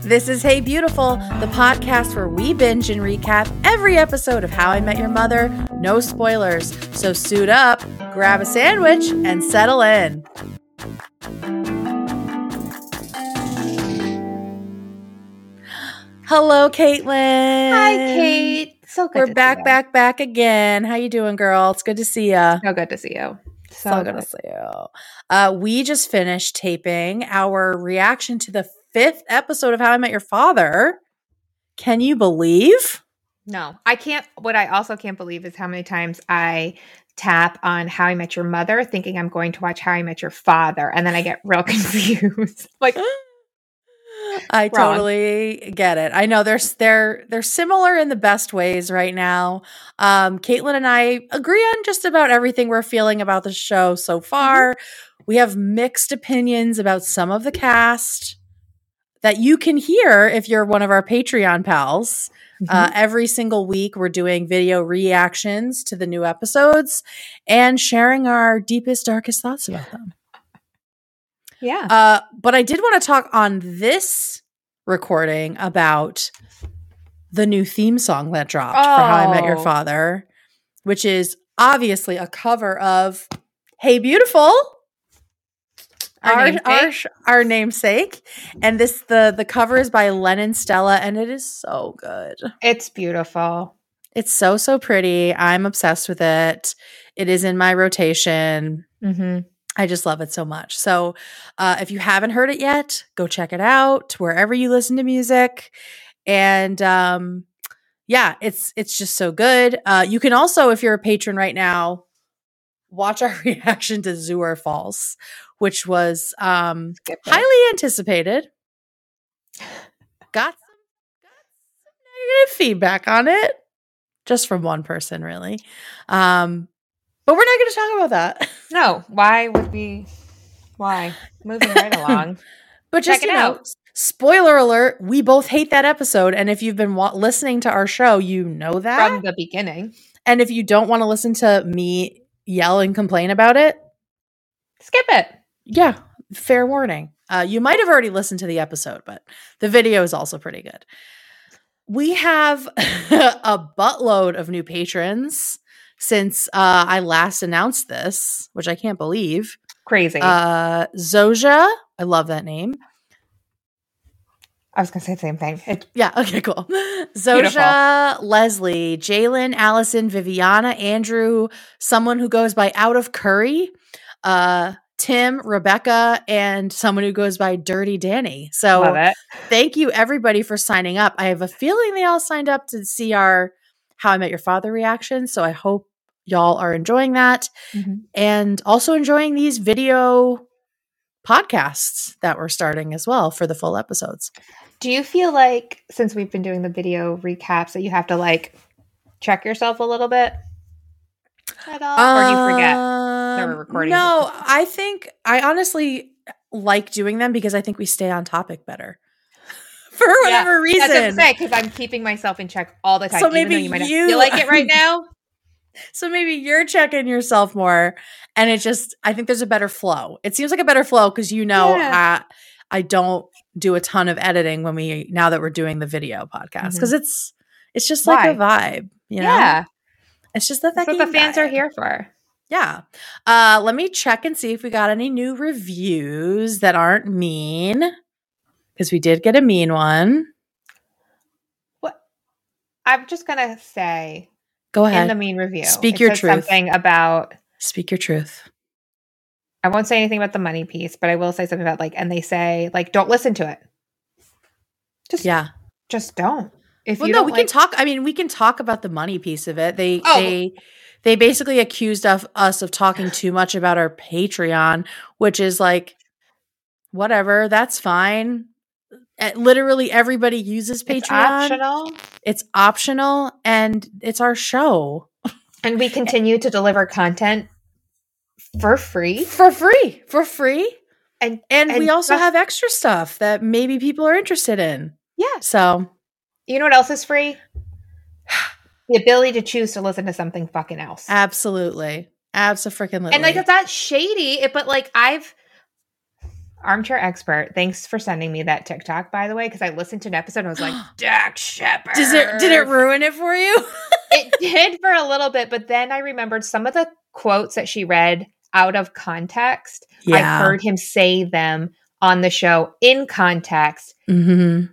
This is Hey Beautiful, the podcast where we binge and recap every episode of How I Met Your Mother. No spoilers. So suit up, grab a sandwich, and settle in. Hello, Caitlin. Hi, Kate. So good. We're to back, see you. back, back again. How you doing, girl? It's good to see you. So good to see you. So, So good to see you. Uh, we just finished taping our reaction to the fifth episode of How I Met Your Father. Can you believe? No, I can't. What I also can't believe is how many times I tap on How I Met Your Mother, thinking I'm going to watch How I Met Your Father, and then I get real confused. like, I Wrong. totally get it. I know they're they're they're similar in the best ways right now. Um, Caitlin and I agree on just about everything we're feeling about the show so far. We have mixed opinions about some of the cast that you can hear if you're one of our Patreon pals. Uh, every single week, we're doing video reactions to the new episodes and sharing our deepest, darkest thoughts about them. yeah. Uh, but I did want to talk on this recording about the new theme song that dropped for How I Met Your Oh. Father, which is obviously a cover of "Hey Beautiful," Our our namesake. our, namesake, and this the the cover is by Lennon Stella, and it is so good. it's beautiful. It's so so pretty. I'm obsessed with it. It is in my rotation. Mm-hmm. I just love it so much. So, uh, if you haven't heard it yet, go check it out wherever you listen to music. And um, yeah, it's it's just so good. Uh, you can also, if you're a patron right now, watch our reaction to Zoo or False, which was um, highly anticipated. Got some, got some negative feedback on it, just from one person, really. Um, but we're not going to talk about that. No, why would we? Why? Moving right along. But just Check it you know, out. spoiler alert: we both hate that episode. And if you've been wa- listening to our show, you know that. From the beginning. and if you don't want to listen to me yell and complain about it, Skip it. Yeah, fair warning. Uh, you might have already listened to the episode, but the video is also pretty good. We have a buttload of new patrons since uh, I last announced this, which I can't believe. Crazy. Uh, Zoja, I love that name. I was going to say the same thing. It, Yeah. Okay. Cool. Zosha, Leslie, Jalen, Allison, Viviana, Andrew, someone who goes by Out of Curry, uh, Tim, Rebecca, and someone who goes by Dirty Danny. So thank you everybody for signing up. I have a feeling they all signed up to see our How I Met Your Father reaction. So I hope y'all are enjoying that Mhm. and also enjoying these video podcasts that we're starting as well for the full episodes. Do you feel like since we've been doing the video recaps that you have to like check yourself a little bit at all, or do you forget? that we're Um, recording No. I think I honestly like doing them because I think we stay on topic better. For whatever That's what I'm reason. saying because I'm keeping myself in check all the time. So maybe though you might not you- feel like it right now. So maybe you're checking yourself more and it just I think there's a better flow. It seems like a better flow because you know Yeah. uh, I don't do a ton of editing when we now that we're doing the video podcast because it's it's just like a vibe, you know? yeah, It's just the that's what the fans are here for. Yeah. Uh, let me check and see if we got any new reviews that aren't mean. Because we did get a mean one. What I'm just gonna say Go ahead. in the mean review, Speak your truth. Something about Speak your truth. I won't say anything about the money piece, but I will say something about like, and they say like, don't listen to it. Just Yeah. just don't. If Well, you no, we like, can talk. I mean, we can talk about the money piece of it. They Oh. they they basically accused of us of talking too much about our Patreon, which is like, whatever. That's fine. Uh, Literally everybody uses Patreon. it's optional, It's optional, and it's our show. and we continue to deliver content for free. for free for free And and, we also have extra stuff that maybe people are interested in yeah, so you know what else is free? The ability to choose to listen to something fucking else. absolutely absolutely and like it's not shady, it, but like I've Armchair expert, thanks for sending me that TikTok, by the way, because I listened to an episode and I was like, Dax Shepard. Does it did it ruin it for you? it did for a little bit, but then I remembered some of the quotes that she read out of context. Yeah. I heard him say them on the show in context. hmm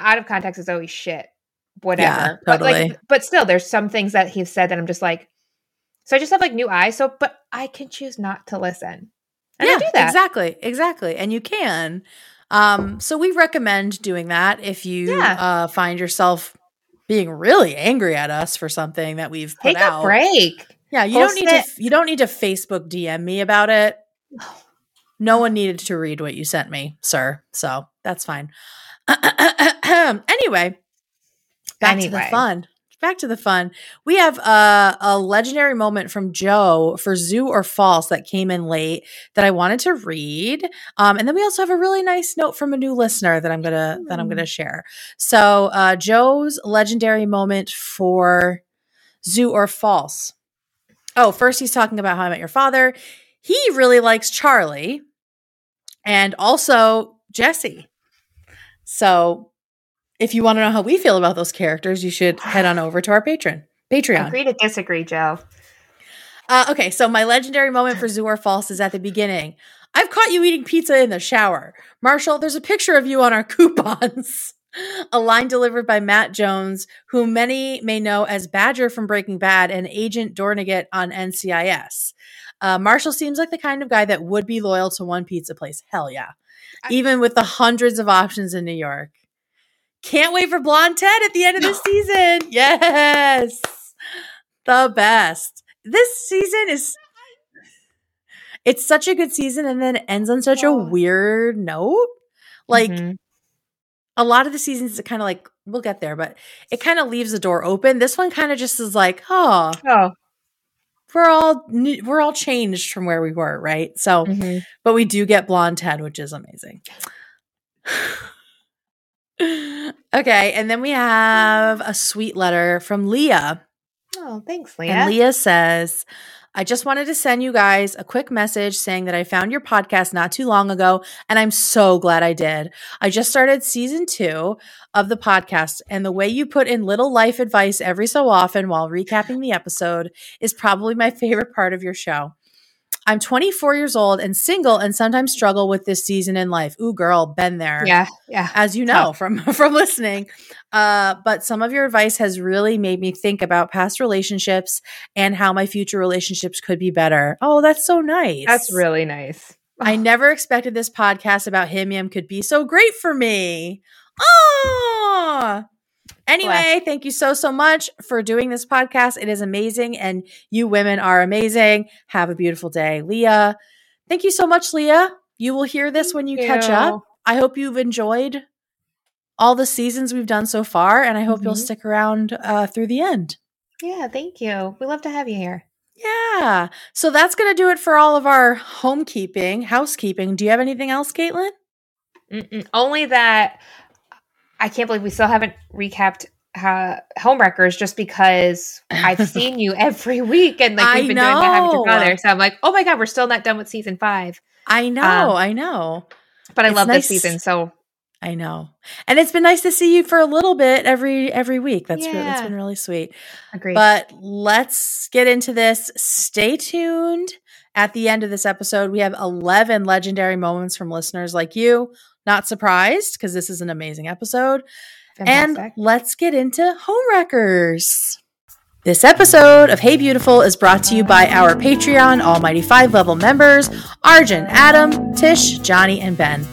Out of context is always shit. Yeah, Whatever. But like but still there's some things that he said that I'm just like so I just have like new eyes. So but I can choose not to listen. And I yeah, do that. exactly, exactly, and you can. Um, so we recommend doing that if you Yeah. uh, find yourself being really angry at us for something that we've put Take a out. break. Yeah, you don't need it. to. You don't need to Facebook DM me about it. No one needed to read what you sent me, sir. So that's fine. anyway, back to the fun. Back to the fun. We have a, a legendary moment from Joe for Zoo or False that came in late that I wanted to read. Um, and then we also have a really nice note from a new listener that I'm gonna that I'm Hmm. gonna share. So uh, Joe's legendary moment for Zoo or False. Oh, first he's talking about how I met your father. He really likes Charlie and also Jesse. So if you want to know how we feel about those characters, you should head on over to our patron Patreon. Agree to disagree, Joe. Uh, okay, so my legendary moment for Zoo or False is at the beginning. I've caught you eating pizza in the shower. Marshall, there's a picture of you on our coupons. a line delivered by Matt Jones, who many may know as Badger from Breaking Bad and Agent Dornigat on NCIS. Uh, Marshall seems like the kind of guy that would be loyal to one pizza place. Hell yeah. Even with the hundreds of options in New York. Can't wait for Blonde Ted at the end of the season. Yes. The best. This season is it's such a good season and then ends on such a Oh. weird note. Like Mhm. a lot of the seasons it kind of like we'll get there, but it kind of leaves the door open. This one kind of just is like, oh, oh, we're all we're all changed from where we were, right? So, mhm. but we do get blonde Ted, which is amazing. okay, and then we have a sweet letter from Leah. oh, thanks, Leah. And Leah says, I just wanted to send you guys a quick message saying that I found your podcast not too long ago, and I'm so glad I did. I just started season two of the podcast, and the way you put in little life advice every so often while recapping the episode is probably my favorite part of your show. I'm 24 years old and single and sometimes struggle with this season in life. Ooh, girl, been there yeah, yeah. as you know from from listening. Uh, but some of your advice has really made me think about past relationships and how my future relationships could be better. Oh, that's so nice. That's really nice. I never expected this podcast about HIMYM could be so great for me. Oh. Anyway, thank you so so much for doing this podcast. It is amazing and you women are amazing. Have a beautiful day, Leah. Thank you so much, Leah. You will hear this when you catch up. I hope you've enjoyed all the seasons we've done so far, and I hope you'll Mhm. stick around uh, through the end. Yeah, thank you. We love to have you here. Yeah. So that's going to do it for all of our homekeeping, housekeeping. Do you have anything else, Caitlin? Mm-mm. Only that I can't believe we still haven't recapped uh, Homewreckers just because I've seen you every week and like I we've been doing that having know. So I'm like, oh my god, we're still not done with season five. I know. Um, I know. But I It's love nice. this season. So I know. And it's been nice to see you for a little bit every every week. That's really, that's Yeah. been really sweet. agreed. But let's get into this. Stay tuned. At the end of this episode, we have 11 legendary moments from listeners like you. Not surprised because this is an amazing episode. Fantastic. And let's get into Homewreckers. This episode of Hey Beautiful is brought to you by our Patreon Almighty 5 level members Arjun, Adam, Tish, Johnny, and Ben.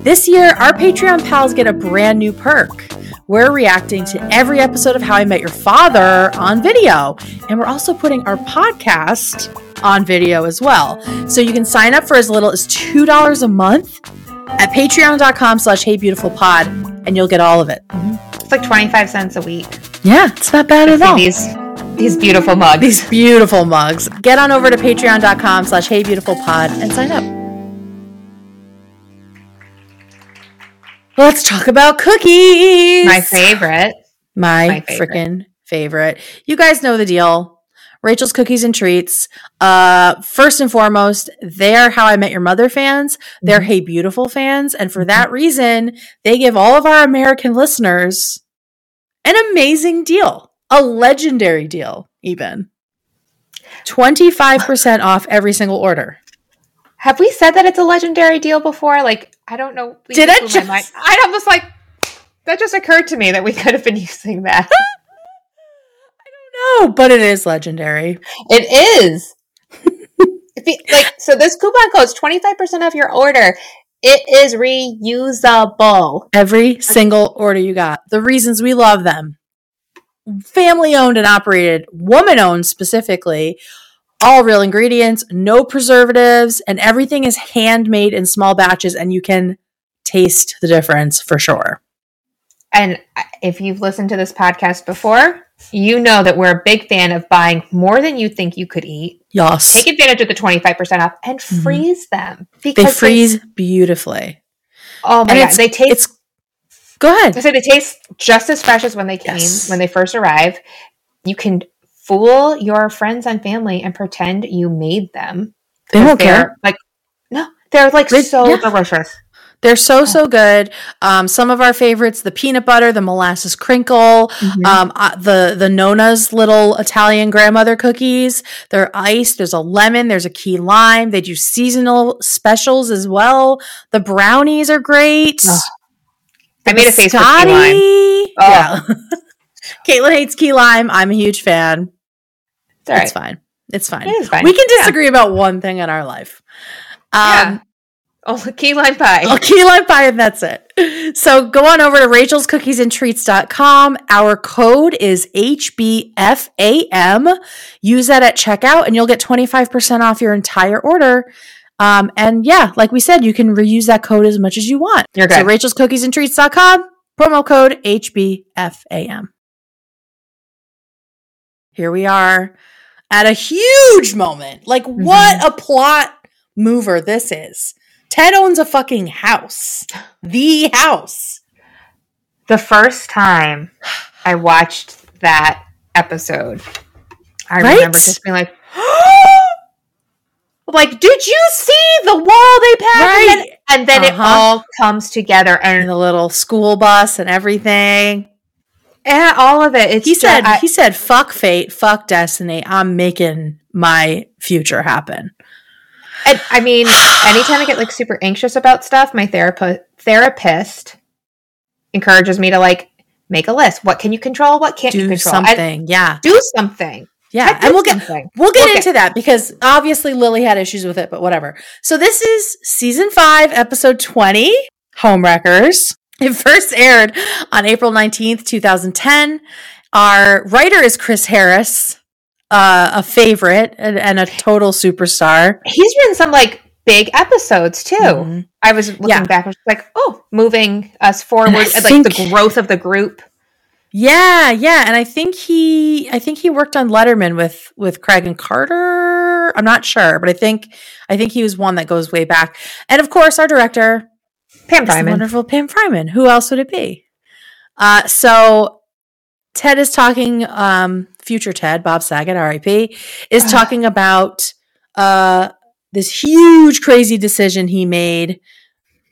This year, our Patreon pals get a brand new perk. We're reacting to every episode of How I Met Your Father on video, and we're also putting our podcast on video as well. So you can sign up for as little as $2 a month at patreon.com slash heybeautifulpod, and you'll get all of it. it's like 25 cents a week. Yeah, it's not bad at all. these these beautiful mugs. These beautiful mugs. Get on over to patreon.com slash heybeautifulpod and sign up. Let's talk about cookies. my favorite. My, my favorite. freaking favorite. You guys know the deal, Rachel's Cookies and Treats. Uh, first and foremost, they're How I Met Your Mother fans. They're Mhm. Hey Beautiful fans. And for that reason, they give all of our American listeners an amazing deal, a legendary deal, even. 25% off every single order. Have we said that it's a legendary deal before? Like, I don't know. Did it my just- I almost like that just occurred to me that we could have been using that. No, but it is legendary. It is. If you- like so this coupon code is 25% off your order. It is reusable. Every single order you got. The reasons we love them. Family owned and operated, woman owned specifically. All real ingredients, no preservatives, and everything is handmade in small batches, and you can taste the difference for sure. And uh, if you've listened to this podcast before, you know that we're a big fan of buying more than you think you could eat. Yes. Take advantage of the 25% off and Mhm. freeze them. They Because freeze beautifully. oh my And god, it's- they taste It's go ahead. I say they taste just as fresh as when they came, Yes. when they first arrive. You can fool your friends and family and pretend you made them. They won't care. Like, no, they're like They- so yeah. delicious. They're so so good. Um, some of our favorites: the peanut butter, the molasses crinkle, Mm-hmm. um, uh, the the Nona's little Italian grandmother cookies. They're iced. There's a lemon. There's a key lime. They do seasonal specials as well. The brownies are great. Ugh, I made a face for key lime. Oh. Yeah. Caitlin hates key lime. I'm a huge fan. It's all right. It's fine. It's fine. It is fine. We can Yeah. disagree about one thing in our life. Yeah. Oh, key lime pie. a key lime pie and that's it. So go on over to rachelscookiesandtreats.com. Our code is HBFAM. Use that at checkout and you'll get 25% off your entire order. Um, and yeah, like we said, you can reuse that code as much as you want. You're So good. rachelscookiesandtreats.com, promo code HBFAM. Here we are at a huge moment. Like, what a plot mover this is. Ted owns a fucking house. The house. the first time I watched that episode, I Right? remember just being like, like, did you see the wall they passed? And then, Right. and then it Uh-huh. all comes together And the little school bus and everything. and all of it. It's He said, I- he said, fuck fate, fuck destiny. I'm making my future happen. And I mean, anytime I get like super anxious about stuff, my therapist therapist encourages me to like make a list. What can you control? What can't you Do control? And something. yeah. do something. Yeah. And we'll get, something. We'll get We'll into that because obviously Lily had issues with it, but whatever. So this is season five, episode 20, Homewreckers. It first aired on April 19th, 2010. Our writer is Chris Harris, uh, a favorite and, and a total superstar. He's written some like big episodes too. Mhm. I was looking Yeah. back, I was like, oh, moving us forward, And I and, like the growth of the group. Yeah, yeah, and I think he, I think he worked on Letterman with with Craig and Carter. I'm not sure, but I think, I think he was one that goes way back. And of course, our director, Pam Fryman. wonderful Pam Fryman. Who else would it be? Uh, so Ted is talking, um, future Ted, Bob Saget, RIP, is talking about uh, this huge, crazy decision he made,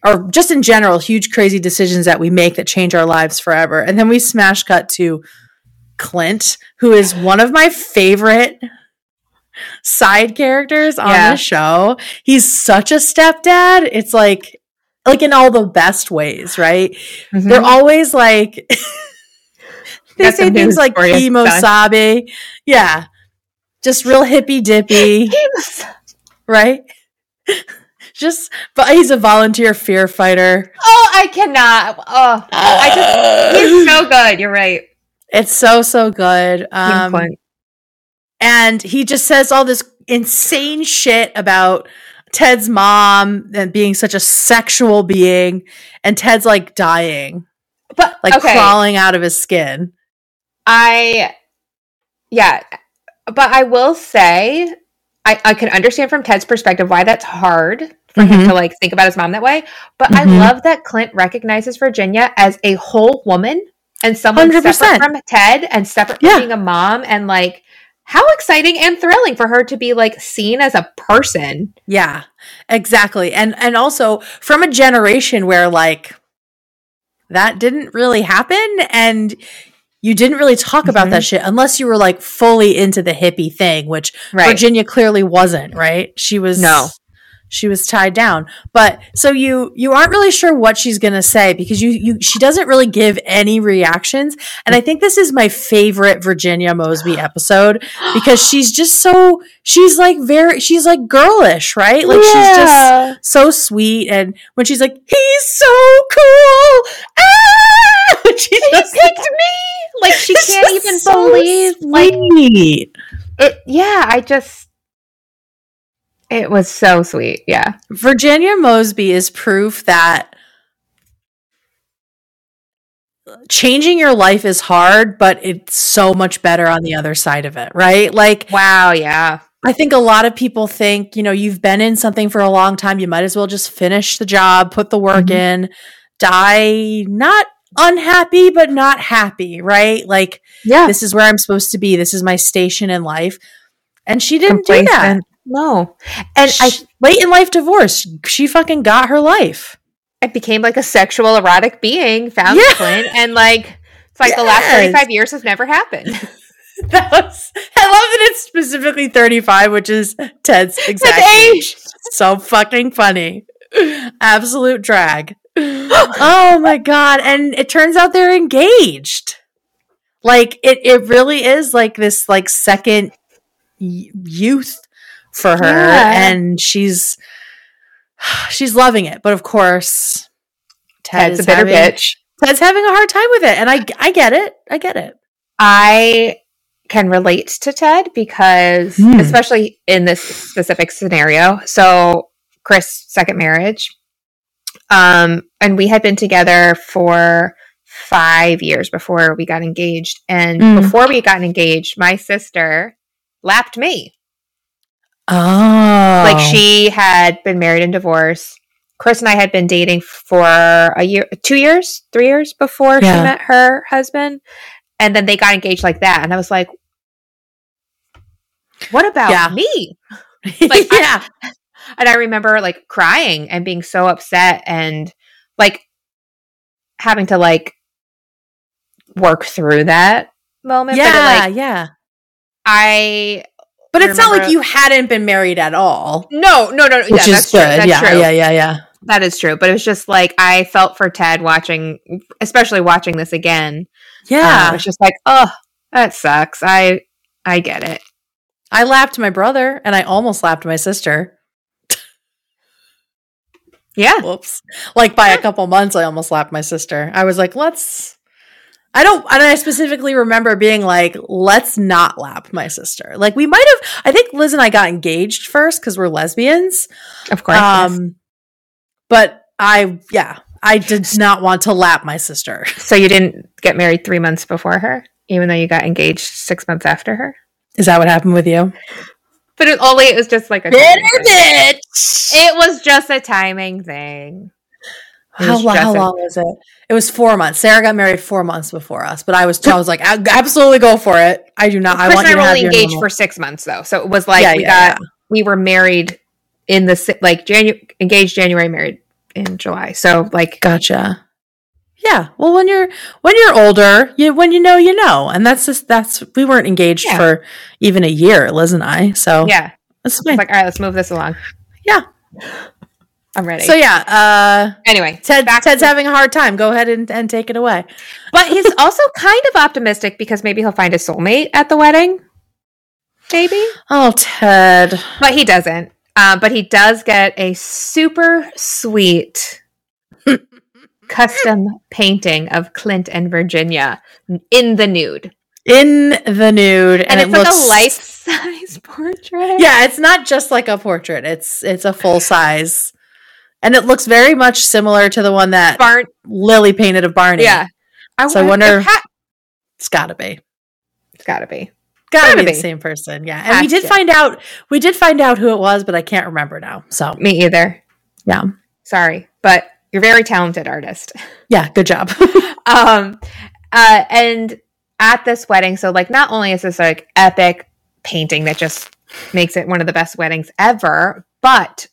or just in general, huge, crazy decisions that we make that change our lives forever. And then we smash cut to Clint, who is one of my favorite side characters on Yeah. the show. He's such a stepdad. It's like, like in all the best ways, right? Mhm. They're always like they say things like chemo sabe. Yeah. Just real hippy dippy, right? Just but he's a volunteer fear fighter. oh, I cannot. Oh, I just he's so good. You're right. it's so so good. Um and he just says all this insane shit about Ted's mom and being such a sexual being and Ted's like dying, but like okay. crawling out of his skin. I, yeah, but I will say, I, I can understand from Ted's perspective why that's hard for him Mhm. to like think about his mom that way. But I Mhm. love that Clint recognizes Virginia as a whole woman and someone 100%. separate from Ted and separate Yeah. from being a mom and like how exciting and thrilling for her to be like seen as a person. Yeah, exactly. And and also from a generation where like that didn't really happen and you didn't really talk about Mhm. that shit unless you were like fully into the hippie thing, which Right. Virginia clearly wasn't, right? She was No. She was tied down. But so you you aren't really sure what she's going to say because you you she doesn't really give any reactions. And I think this is my favorite Virginia Mosby episode because she's just so she's like very she's like girlish, right? Like she's just so sweet and when she's like he's so cool. She just picked me. Like she can't even so believe like it yeah, I just it was so sweet. Yeah. Virginia Mosby is proof that changing your life is hard, but it's so much better on the other side of it, right? Like, Wow, yeah. I think a lot of people think, you know, you've been in something for a long time, you might as well just finish the job, put the work Mhm. in, die not unhappy, but not happy, right? Like, Yeah. this is where I'm supposed to be, this is my station in life. And she didn't do that. No. And I late in life divorce, she fucking got her life. it became like a sexual erotic being, found Yeah. Clint, and like it's like the last 35 years has never happened. That was, I love that it's specifically 35, which is Ted's exact age. age. So fucking funny. Absolute drag. Oh my god. And it turns out they're engaged. Like it it really is like this like second youth for her Yeah. and she's she's loving it. But of course Ted Ted's is a bitter having, bitch. Ted's having a hard time with it and I I get it. I get it. I can relate to Ted because, Hmm. especially in this specific scenario. So, Chris' second marriage, um, and we had been together for five years before we got engaged. And Mm. before we got engaged, my sister lapped me. Oh. Like she had been married and divorced. Chris and I had been dating for a year, two years, three years before she met her husband. And then they got engaged like that. And I was like, what about Yeah. me? like, yeah. And I remember like crying and being so upset and like having to like work through that moment. But yeah, like yeah. I But it's not like you hadn't been married at all. no, no, no, Which yeah, is that's good. true. That's yeah, true. yeah, yeah, yeah. That is true. But it was just like I felt for Ted watching, especially watching this again. Yeah. Uh, it's just like, oh, that sucks. I I get it. I lapped my brother and I almost lapped my sister. Yeah. Whoops. Like by a couple months I almost lapped my sister. I was like, let's I don't and I specifically remember being like, let's not lap my sister. Like we might have I think Liz and I got engaged first because we're lesbians. Of course. Um but I yeah, I did not want to lap my sister. So you didn't get married three months before her, even though you got engaged six months after her. Is that what happened with you? But it only it was just like a timing thing. bitch. It was just a timing thing. How, long, how long was it? It was four months. Sarah got married four months before us, but I was I was like, absolutely go for it. I do not. I Chris want and you I to were have only engaged for six months though, so it was like Yeah, we yeah, got we were married in the like January, engaged January, married in July. So like Gotcha. Yeah. Well, when you're when you're older, you when you know, you know, and that's just that's we weren't engaged Yeah. for even a year, Liz and I. So yeah, it's like all right, let's move this along. Yeah. I'm ready. So yeah, uh, anyway, Ted back Ted's to- having a hard time. Go ahead and, and take it away. but he's also kind of optimistic because maybe he'll find a soulmate at the wedding. Maybe. Oh, Ted. But he doesn't. Um, but he does get a super sweet custom painting of Clint and Virginia in the nude. In the nude, And, and, it's it like looks a life size portrait. Yeah, it's not just like a portrait. It's it's a full size. And it looks very much similar to the one that Barn. Lily painted of Barney. Yeah. So I wonder- ha- It's gotta be. it's gotta be. Gotta, Gotta be, be. the same person. Yeah. And Has we did to. find out we did find out who it was, but I can't remember now. So Me either. yeah. Sorry. But you're a very talented artist. Yeah, good job. um uh and at this wedding so like not only is this like epic painting that just makes it one of the best weddings ever. But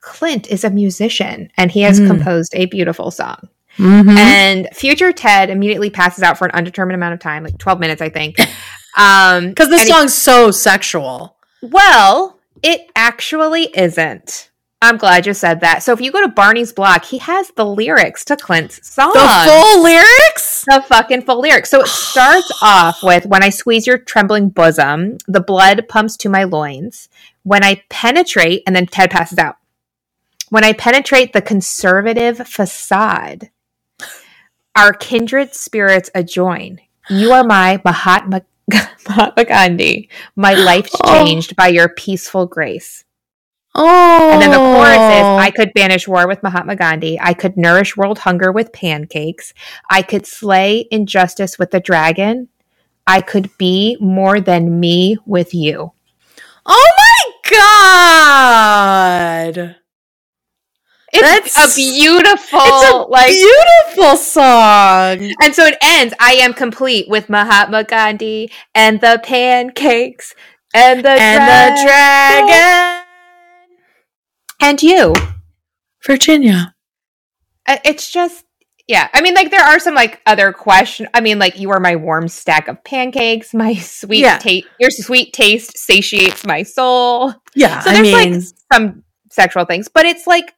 Clint is a musician and he has Mm. composed a beautiful song. Mhm. And future Ted immediately passes out for an undetermined amount of time, like 12 minutes, I think. Um, Because the and he- song's so sexual. well, it actually isn't. I'm glad you said that. So if you go to Barney's blog, he has the lyrics to Clint's song. The full lyrics? the fucking full lyrics. So it starts off with when I squeeze your trembling bosom, the blood pumps to my loins. When I penetrate, and then Ted passes out. When I penetrate the conservative facade, our kindred spirits adjoin. You are my Mahatma, Mahatma Gandhi, my life Oh. changed by your peaceful grace. Oh. And then the chorus is oh. I could banish war with Mahatma Gandhi. I could nourish world hunger with pancakes. I could slay injustice with the dragon. I could be more than me with you. Oh my god. It's That's- a beautiful, It's a like, beautiful song. and so it ends. I am complete with Mahatma Gandhi and the pancakes and the And the dragon dragon. And you. Virginia. Uh, It's just, yeah. I mean, like there are some like other question. I mean, like you are my warm stack of pancakes. My sweet Yeah. taste, your sweet taste satiates my soul. Yeah, So I there's mean, like some sexual things, but it's like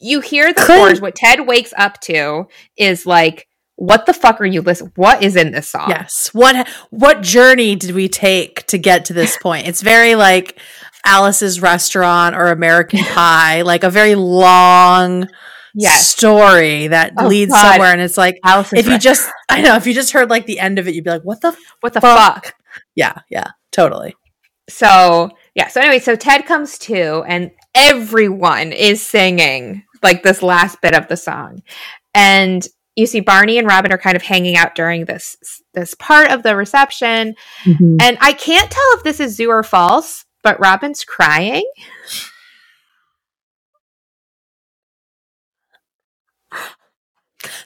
you hear the Could- chorus. What Ted wakes up to is like, what the fuck are you listening? What is in this song? yes. What what journey did we take to get to this point? It's very like Alice's restaurant or American Pie, like a very long Yes. story that Oh, leads God. somewhere. And it's like Alice's if you Restaurant. just, I know, if you just heard like the end of it, you'd be like, "What the what the fuck?" fuck? Yeah, yeah, totally. So yeah. So anyway, so Ted comes to, and everyone is singing like this last bit of the song, and you see Barney and Robin are kind of hanging out during this this part of the reception, mm-hmm. and I can't tell if this is zoo or false, but Robin's crying.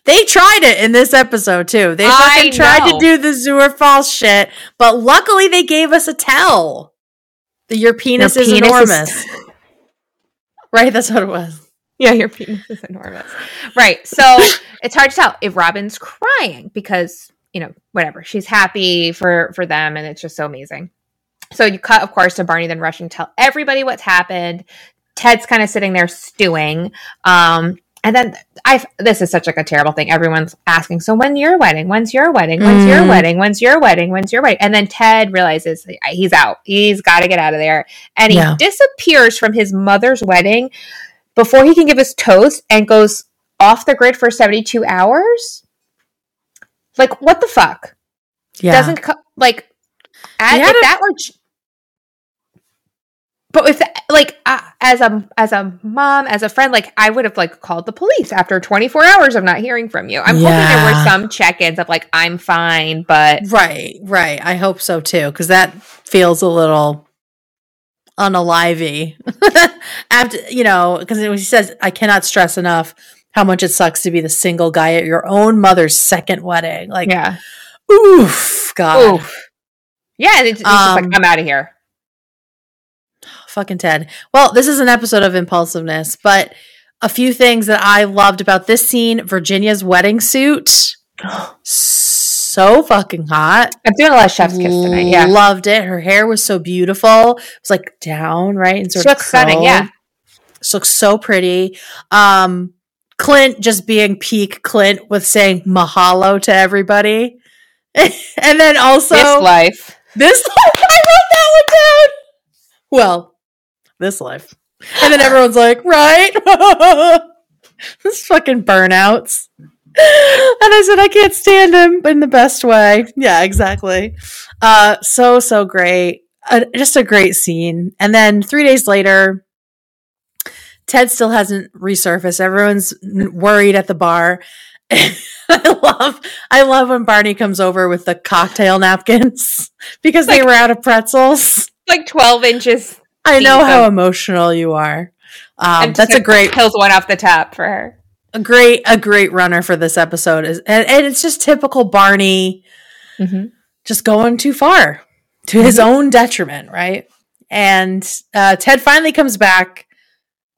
They tried it in this episode too. They fucking tried to do the Zoo or False shit, but luckily they gave us a tell. The your penis, Your is penis is- enormous. right, that's what it was. Yeah, your penis is enormous. Right. So it's hard to tell if Robin's crying because, you know, whatever. She's happy for for them and it's just so amazing. So you cut, of course, to Barney then rushing to tell everybody what's happened. Ted's kind of sitting there stewing. Um, and then I this is such like a terrible thing. Everyone's asking, so when's your wedding? When's your wedding? When's your Mm. wedding? When's your wedding? When's your wedding? And then Ted realizes he's out. He's got to get out of there. And he Yeah. disappears from his mother's wedding before he can give his toast and goes off the grid for 72 hours? Like, what the fuck? Yeah. Doesn't, co- like, at, if that were. But if like uh, as a as a mom as a friend like I would have like called the police after 24 hours of not hearing from you. I'm hoping there were some check-ins of like I'm fine, but Right, right. I hope so too, because that feels a little unalivey. After you know, because he says, "I cannot stress enough how much it sucks to be the single guy at your own mother's second wedding." Like, yeah. oof, God, Oof. Yeah, it's, it's just Um, like I'm out of here. Fucking Ted. Well, this is an episode of impulsiveness, but a few things that I loved about this scene: Virginia's wedding suit, so fucking hot. I'm doing a lot of chef's kiss tonight. Yeah. Loved it. Her hair was so beautiful. It was like down, right? And sort She of looks stunning, yeah. She looks so pretty. Um, Clint just being peak Clint with saying mahalo to everybody. and then also this life. this life, I wrote that one down. Well, this life. And then everyone's like, right? this fucking burnouts. And I said, I can't stand him in the best way. Yeah, exactly. Uh, so, so great. Uh, just a great scene. And then three days later, Ted still hasn't resurfaced. Everyone's worried at the bar. I love, I love when Barney comes over with the cocktail napkins because they were out of pretzels. Like 12 inches. I know Deep how emotional you are. Um, that's a great, Pills one off the top for her. a great, a great runner for this episode. Is and, and it's just typical Barney, Mm-hmm. just going too far. to his own detriment, right? And uh, Ted finally comes back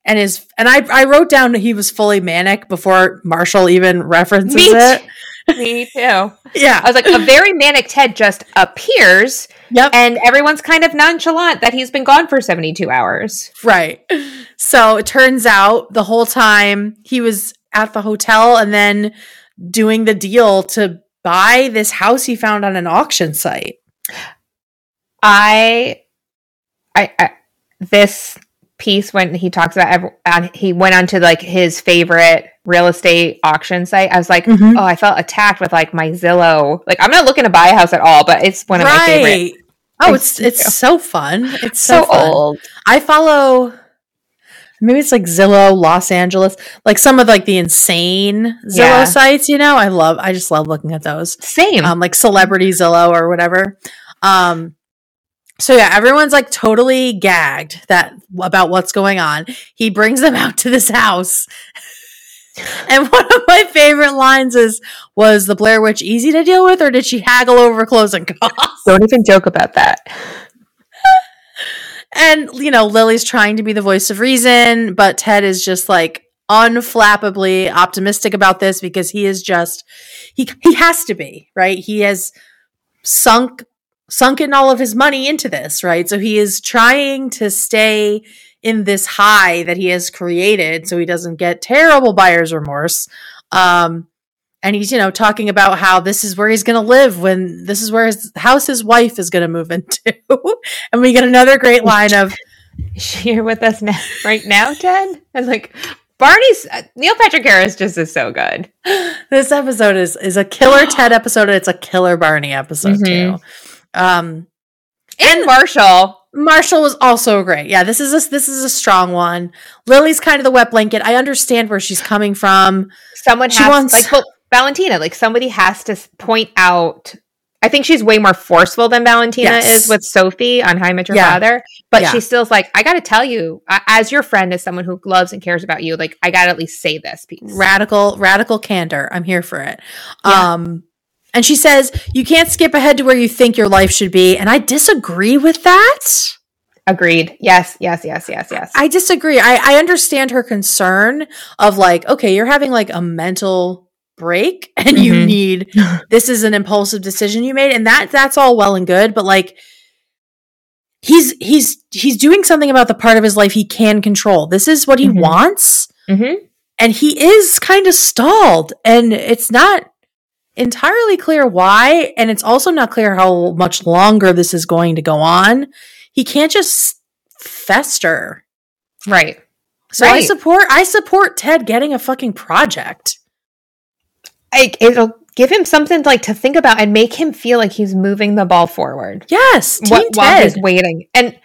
and is and I I wrote down that he was fully manic before Marshall even references Me it. Me too. Yeah, I was like, a very manic Ted just appears, Yep. and everyone's kind of nonchalant that he's been gone for 72 hours. Right. So it turns out the whole time he was at the hotel and then doing the deal to buy this house he found on an auction site. I, I, I this piece when he talks about and he went on to like his favorite real estate auction site. I was like, Mhm. oh, I felt attacked with like my Zillow. Like, I'm not looking to buy a house at all, but it's one of my favorite. Oh, it's it's so fun. It's so, So fun. old. I follow maybe it's like Zillow Los Angeles, like some of like the insane Zillow Yeah. sites, you know. I love I just love looking at those. Same. um, like celebrity Zillow or whatever. Um, so yeah, everyone's like totally gagged that about what's going on. He brings them out to this house. And one of my favorite lines is was the Blair Witch easy to deal with or did she haggle over closing costs? Don't even joke about that. And you know, Lily's trying to be the voice of reason, but Ted is just like unflappably optimistic about this because he is just he he has to be, right? He has sunk sunken all of his money into this, right? So he is trying to stay in this high that he has created so he doesn't get terrible buyer's remorse. Um and he's, you know, talking about how this is where he's going to live when this is where his house his wife is going to move into. and we get another great line of, Is she here with us now, right now, Ted? And like, Barney's uh, Neil Patrick Harris just is so good. this episode is is a killer Ted episode. And it's a killer Barney episode Mhm. too. Um, And Marshall. Marshall was also great. Yeah, this is a this is a strong one. Lily's kind of the wet blanket. I understand where she's coming from. Someone She has wants- like well, Valentina. Like somebody has to point out. I think she's way more forceful than Valentina Yes. is with Sophie on High Met Your Yeah. Father. But Yeah. she still's like, I got to tell you, as your friend, as someone who loves and cares about you, like I got to at least say this piece. Radical radical candor. I'm here for it. Yeah. Um, and she says you can't skip ahead to where you think your life should be, and I disagree with that. Agreed. Yes. Yes. Yes. Yes. Yes. I disagree. I, I understand her concern of like, okay, you're having like a mental break and you Mhm. need this is an impulsive decision you made, and that that's all well and good, but like he's he's he's doing something about the part of his life he can control. This is what he Mhm. wants, hmm and he is kind of stalled, and it's not entirely clear why, and it's also not clear how much longer this is going to go on. He can't just fester. Right. So I support I support Ted getting a fucking project. Like it'll give him something like to think about and make him feel like he's moving the ball forward. Yes, Team Wh- while he's waiting. And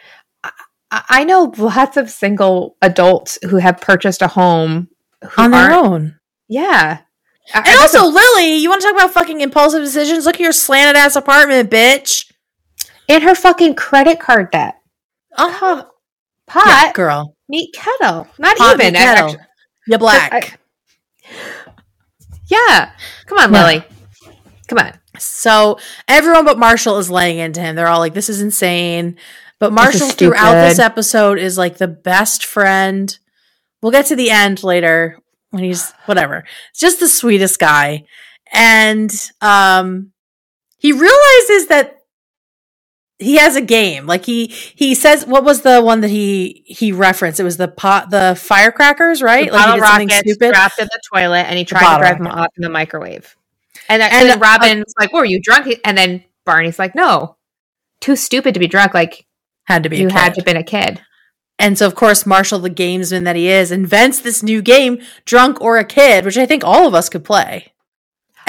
I, I know lots of single adults who have purchased a home who on their own. Yeah. I- I And guess also, Lily, you want to talk about fucking impulsive decisions? Look at your slanted ass apartment, bitch. And her fucking credit card debt. Uh-huh. Pot, Yeah, girl. meet kettle. Not Pot even. kettle. actu- You black. I- yeah. Come on, Yeah. Lily. Come on. so everyone but Marshall is laying into him. They're all like, "This is insane." But Marshall, is throughout this episode, is like the best friend. We'll get to the end later when he's whatever. Just the sweetest guy, and um, he realizes that he has a game. Like he he says, what was the one that he he referenced? It was the pot, the firecrackers, right? The like he did something stupid. dropped in the toilet, and he tried to drive them off in the microwave. And, then- And, and then uh, like, "Were you drunk?" And then Barney's like, "No, too stupid to be drunk. Like Had to be. you had to been a kid." And so, of course, Marshall, the gamesman that he is, invents this new game, Drunk or a Kid, which I think all of us could play.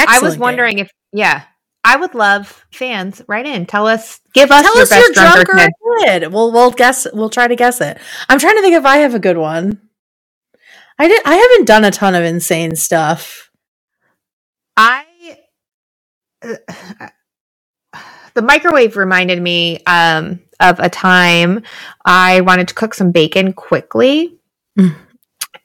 I was Excellent game. wondering if, yeah, I would love fans write in, tell us, give us Tell your us best you're drunk, drunk or or kid. a kid. We'll we'll guess. We'll try to guess it. I'm trying to think if I have a good one. I did. I haven't done a ton of insane stuff. I uh, the microwave reminded me um, of a time I wanted to cook some bacon quickly. Mm.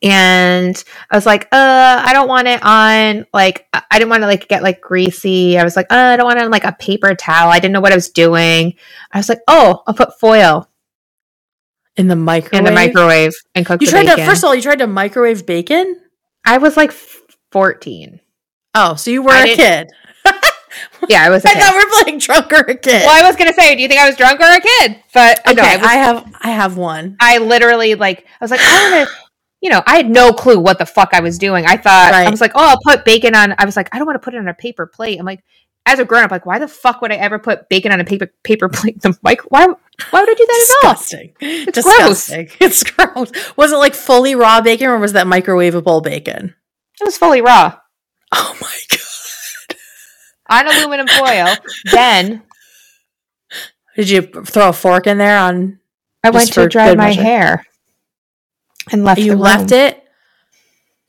and I was like, uh, I don't want it on like I didn't want to like get like greasy. I was like, uh, I don't want it on like a paper towel. I didn't know what I was doing. I was like, oh, I'll put foil In the microwave. in the microwave and cook You tried bacon. to first of all, you tried to microwave bacon. I was like 14. Oh, so you were I a kid. Yeah, I was I thought we were playing drunk or a kid. well, I was gonna say, do you think I was drunk or a kid? But okay, no, I, was, I have I have one. I literally like I was like, I want to, you know, I had no clue what the fuck I was doing. I thought Right. I was like, oh, I'll put bacon on. I was like, I don't want to put it on a paper plate. I'm like, as a grown up, like, why the fuck would I ever put bacon on a paper paper plate? The mic, why? Why would I do that at all? Disgusting. It's Disgusting. It's gross. Was it like fully raw bacon or was that microwavable bacon? It was fully raw Oh my god. On aluminum foil. then Did you throw a fork in there on I went to dry my measure. hair and left. you left it?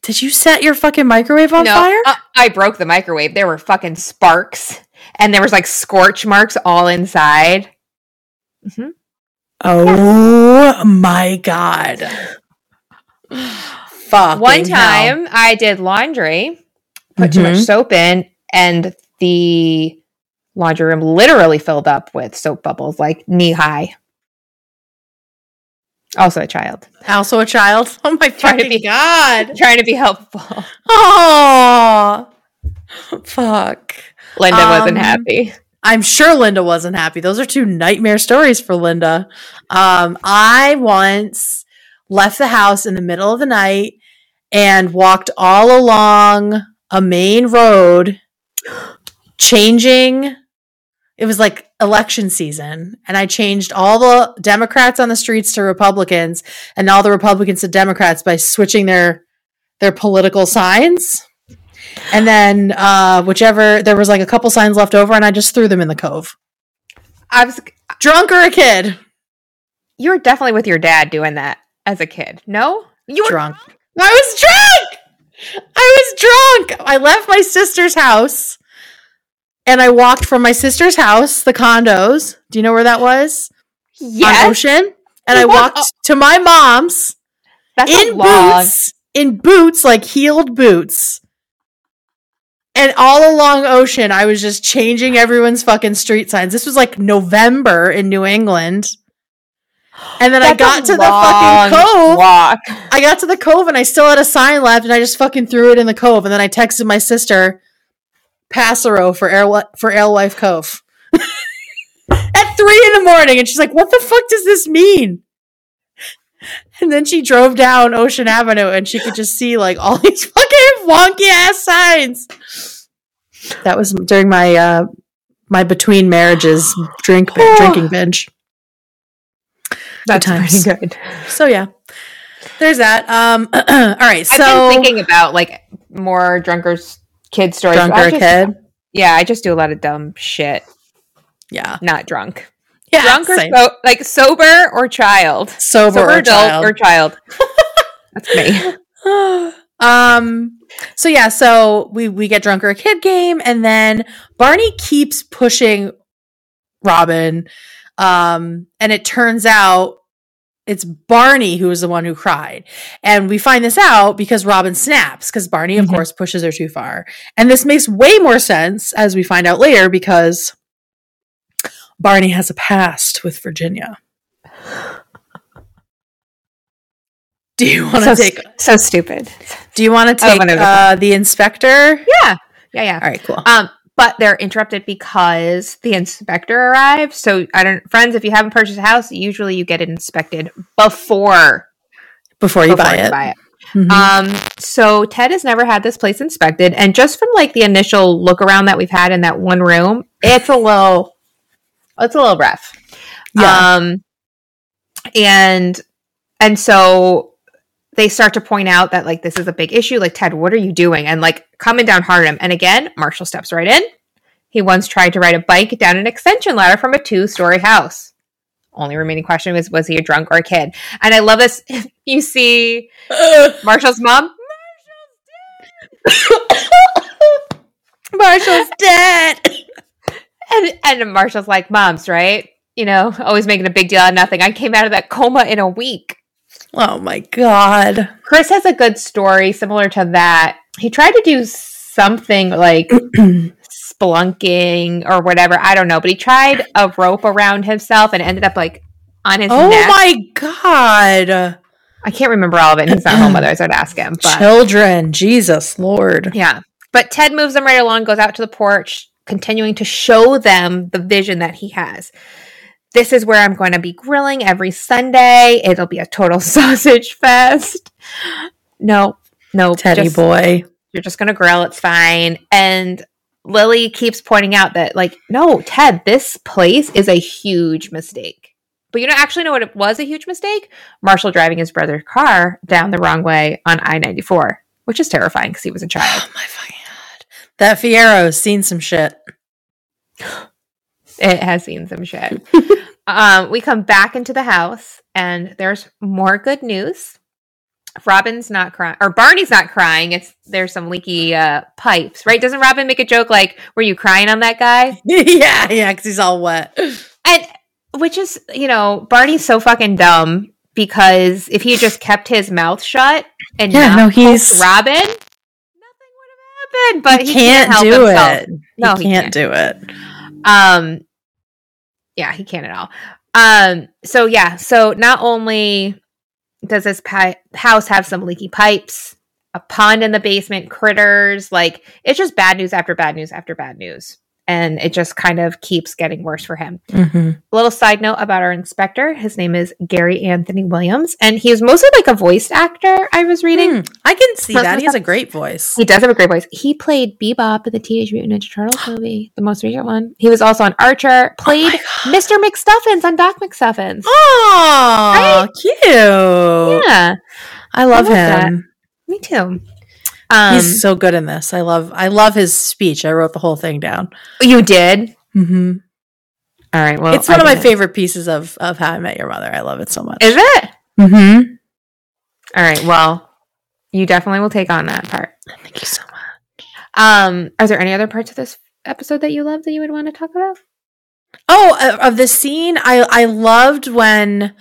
Did you set your fucking microwave on no, fire? uh, I broke the microwave. There were fucking sparks, and there was like scorch marks all inside. hmm oh my god. Fuck. One time, I did laundry, put too much Mhm. soap in, and the laundry room literally filled up with soap bubbles, like knee high. Also, a child Also a child. Oh my Trying to fucking be- god. trying to be helpful. Oh. Fuck. Linda wasn't Um, happy. I'm sure Linda wasn't happy. Those are two nightmare stories for Linda. Um, I once left the house in the middle of the night and walked all along a main road, changing. It was like election season, and I changed all the Democrats on the streets to Republicans, and all the Republicans to Democrats by switching their their political signs. And then uh, whichever there was like a couple signs left over, and I just threw them in the cove. I was. Drunk or a kid? You were definitely with your dad doing that as a kid. No, you were drunk. I was drunk. I was drunk. I left my sister's house, and I walked from my sister's house, the condos. Do you know where that was? On Yes, Ocean. And I walked to my mom's that's in boots, in boots like heeled boots. And all along Ocean, I was just changing everyone's fucking street signs. This was like November in New England. And then I got to the fucking cove. Walk. I got to the cove and I still had a sign left and I just fucking threw it in the cove. And then I texted my sister, Passero for Air for Alewife Cove. At three in the morning. And she's like, what the fuck does this mean? And then she drove down Ocean Avenue and she could just see like all these fucking wonky ass signs. That was during my uh my between marriages drink drinking binge. That's times. pretty good. So yeah. There's that. Um all right, so I've been thinking about like more drunkers kid stories. drunk or just- kid. Yeah, I just do a lot of dumb shit. Yeah. Not drunk. Yeah. drunk or so, like sober or child. sober, Sober or adult child. or child. That's me. um so yeah so we we get drunk or a kid game and then barney keeps pushing robin um and it turns out it's barney who is the one who cried and we find this out because robin snaps because barney of Mhm. course pushes her too far and this makes way more sense as we find out later because barney has a past with virginia do you want So, to take so stupid. do you want to take uh, the inspector? Yeah. Yeah, yeah. All right, cool. Um, but they're interrupted because the inspector arrives. So I don't friends, if you haven't purchased a house, usually you get it inspected before Before you before buy you it. buy it. Mhm. Um, so Ted has never had this place inspected, and just from like the initial look around that we've had in that one room, it's a little, it's a little rough. Yeah. Um, and and so they start to point out that like this is a big issue. Like Ted, what are you doing? And like coming down hard on him. And again, Marshall steps right in. He once tried to ride a bike down an extension ladder from a two-story house. Only remaining question was was he a drunk or a kid? And I love this. you see Marshall's mom. Marshall's dead. Marshall's dead. And and Marshall's like, Mom's right. You know, always making a big deal out of nothing. I came out of that coma in a week. Oh my god. Chris has a good story similar to that. He tried to do something like spelunking or whatever. I don't know, but he tried a rope around himself and ended up like on his Oh neck. my god. I can't remember all of it. He's not home, otherwise I'd ask him. But Children, Jesus Lord. yeah, but Ted moves them right along, goes out to the porch, continuing to show them the vision that he has. This is where I'm going to be grilling every Sunday. It'll be a total sausage fest. No, no, Teddy just- boy. you're just going to grill. It's fine. And Lily keeps pointing out that, like, no, Ted, this place is a huge mistake. But you don't actually know what it was a huge mistake? Marshall driving his brother's car down the wrong way on I 94, which is terrifying because he was a child. Oh my fucking god. That Fiero's seen some shit. It has seen some shit. um, we come back into the house and there's more good news. Robin's not crying, or Barney's not crying. It's there's some leaky uh, pipes, right? Doesn't Robin make a joke like, "Were you crying on that guy?" yeah, yeah, because he's all wet. And which is, you know, Barney's so fucking dumb because if he just kept his mouth shut and Yeah, no, he's- Robin, nothing would have happened. But he he, can't, help do himself. it. No, he he can't can't. do it. Um, yeah, he can't at all. Um, so yeah, so not only does this pi- house have some leaky pipes, a pond in the basement, critters, like it's just bad news after bad news after bad news. And it just kind of keeps getting worse for him. Mm-hmm. A little side note about our inspector. His name is Gary Anthony Williams, and he he's mostly like a voice actor. I was reading. I can see Most that. He has a great voice. He does have a great voice. He played Bebop in the Teenage Mutant Ninja Turtles movie, the most recent one. He was also on Archer. Played Oh Mr. McStuffins on Doc McStuffins. Oh, cute. yeah, I love I love him. me too. Um, He's so good in this. I love I love his speech. I wrote the whole thing down. you did. Mm-hmm. All right. Well, it's one I of my didn't. favorite pieces of of How I Met Your Mother. I love it so much. Is it? mm-hmm. All right. Well, you definitely will take on that part. Thank you so much. Um, are there any other parts of this episode that you love that you would want to talk about? Oh, uh, of the scene, I I loved when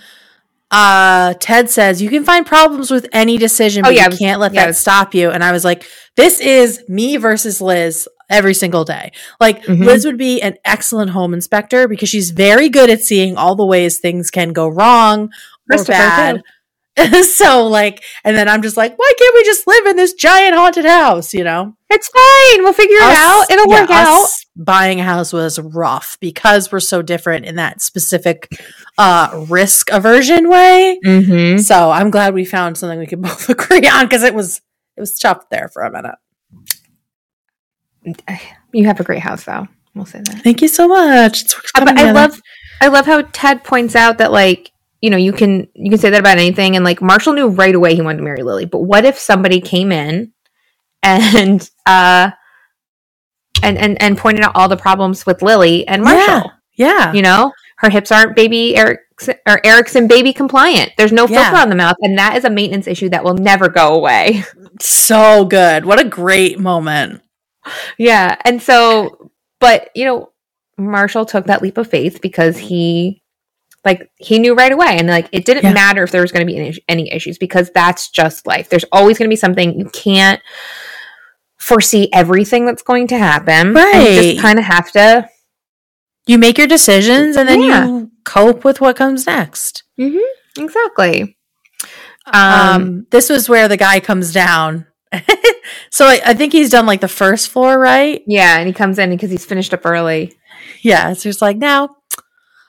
uh Ted says you can find problems with any decision, Oh, but yeah, you can't let yeah, that stop you. And I was like, this is me versus Liz every single day. Like Mhm. Liz would be an excellent home inspector because she's very good at seeing all the ways things can go wrong or bad. so like, and then I'm just like, why can't we just live in this giant haunted house? You know, It's fine. We'll figure it out. It'll yeah, work out. Buying a house was rough because we're so different in that specific uh, risk aversion way. Mm-hmm. So I'm glad we found something we could both agree on because it was it was tough there for a minute. You have a great house, though. We'll say that. Thank you so much. It's Uh, but I love, I love how Ted points out that like you know you can you can say that about anything, and like Marshall knew right away he wanted to marry Lily. But what if somebody came in and uh and and and pointed out all the problems with Lily and Marshall? yeah. You know, her hips aren't baby Eriksen or Eriksen baby compliant. There's no filter Yeah. on the mouth, and that is a maintenance issue that will never go away. So good. What a great moment. Yeah. And so, but, you know, Marshall took that leap of faith because he, like, he knew right away. And, like, it didn't Yeah. matter if there was going to be any, any issues because that's just life. There's always going to be something you can't foresee everything that's going to happen. And you Right. just kind of have to. You make your decisions and then Yeah. you cope with what comes next. Exactly. Um, this was where the guy comes down. so I, I think he's done like the first floor, right? Yeah. And he comes in because he's finished up early. Yeah. So he's like, now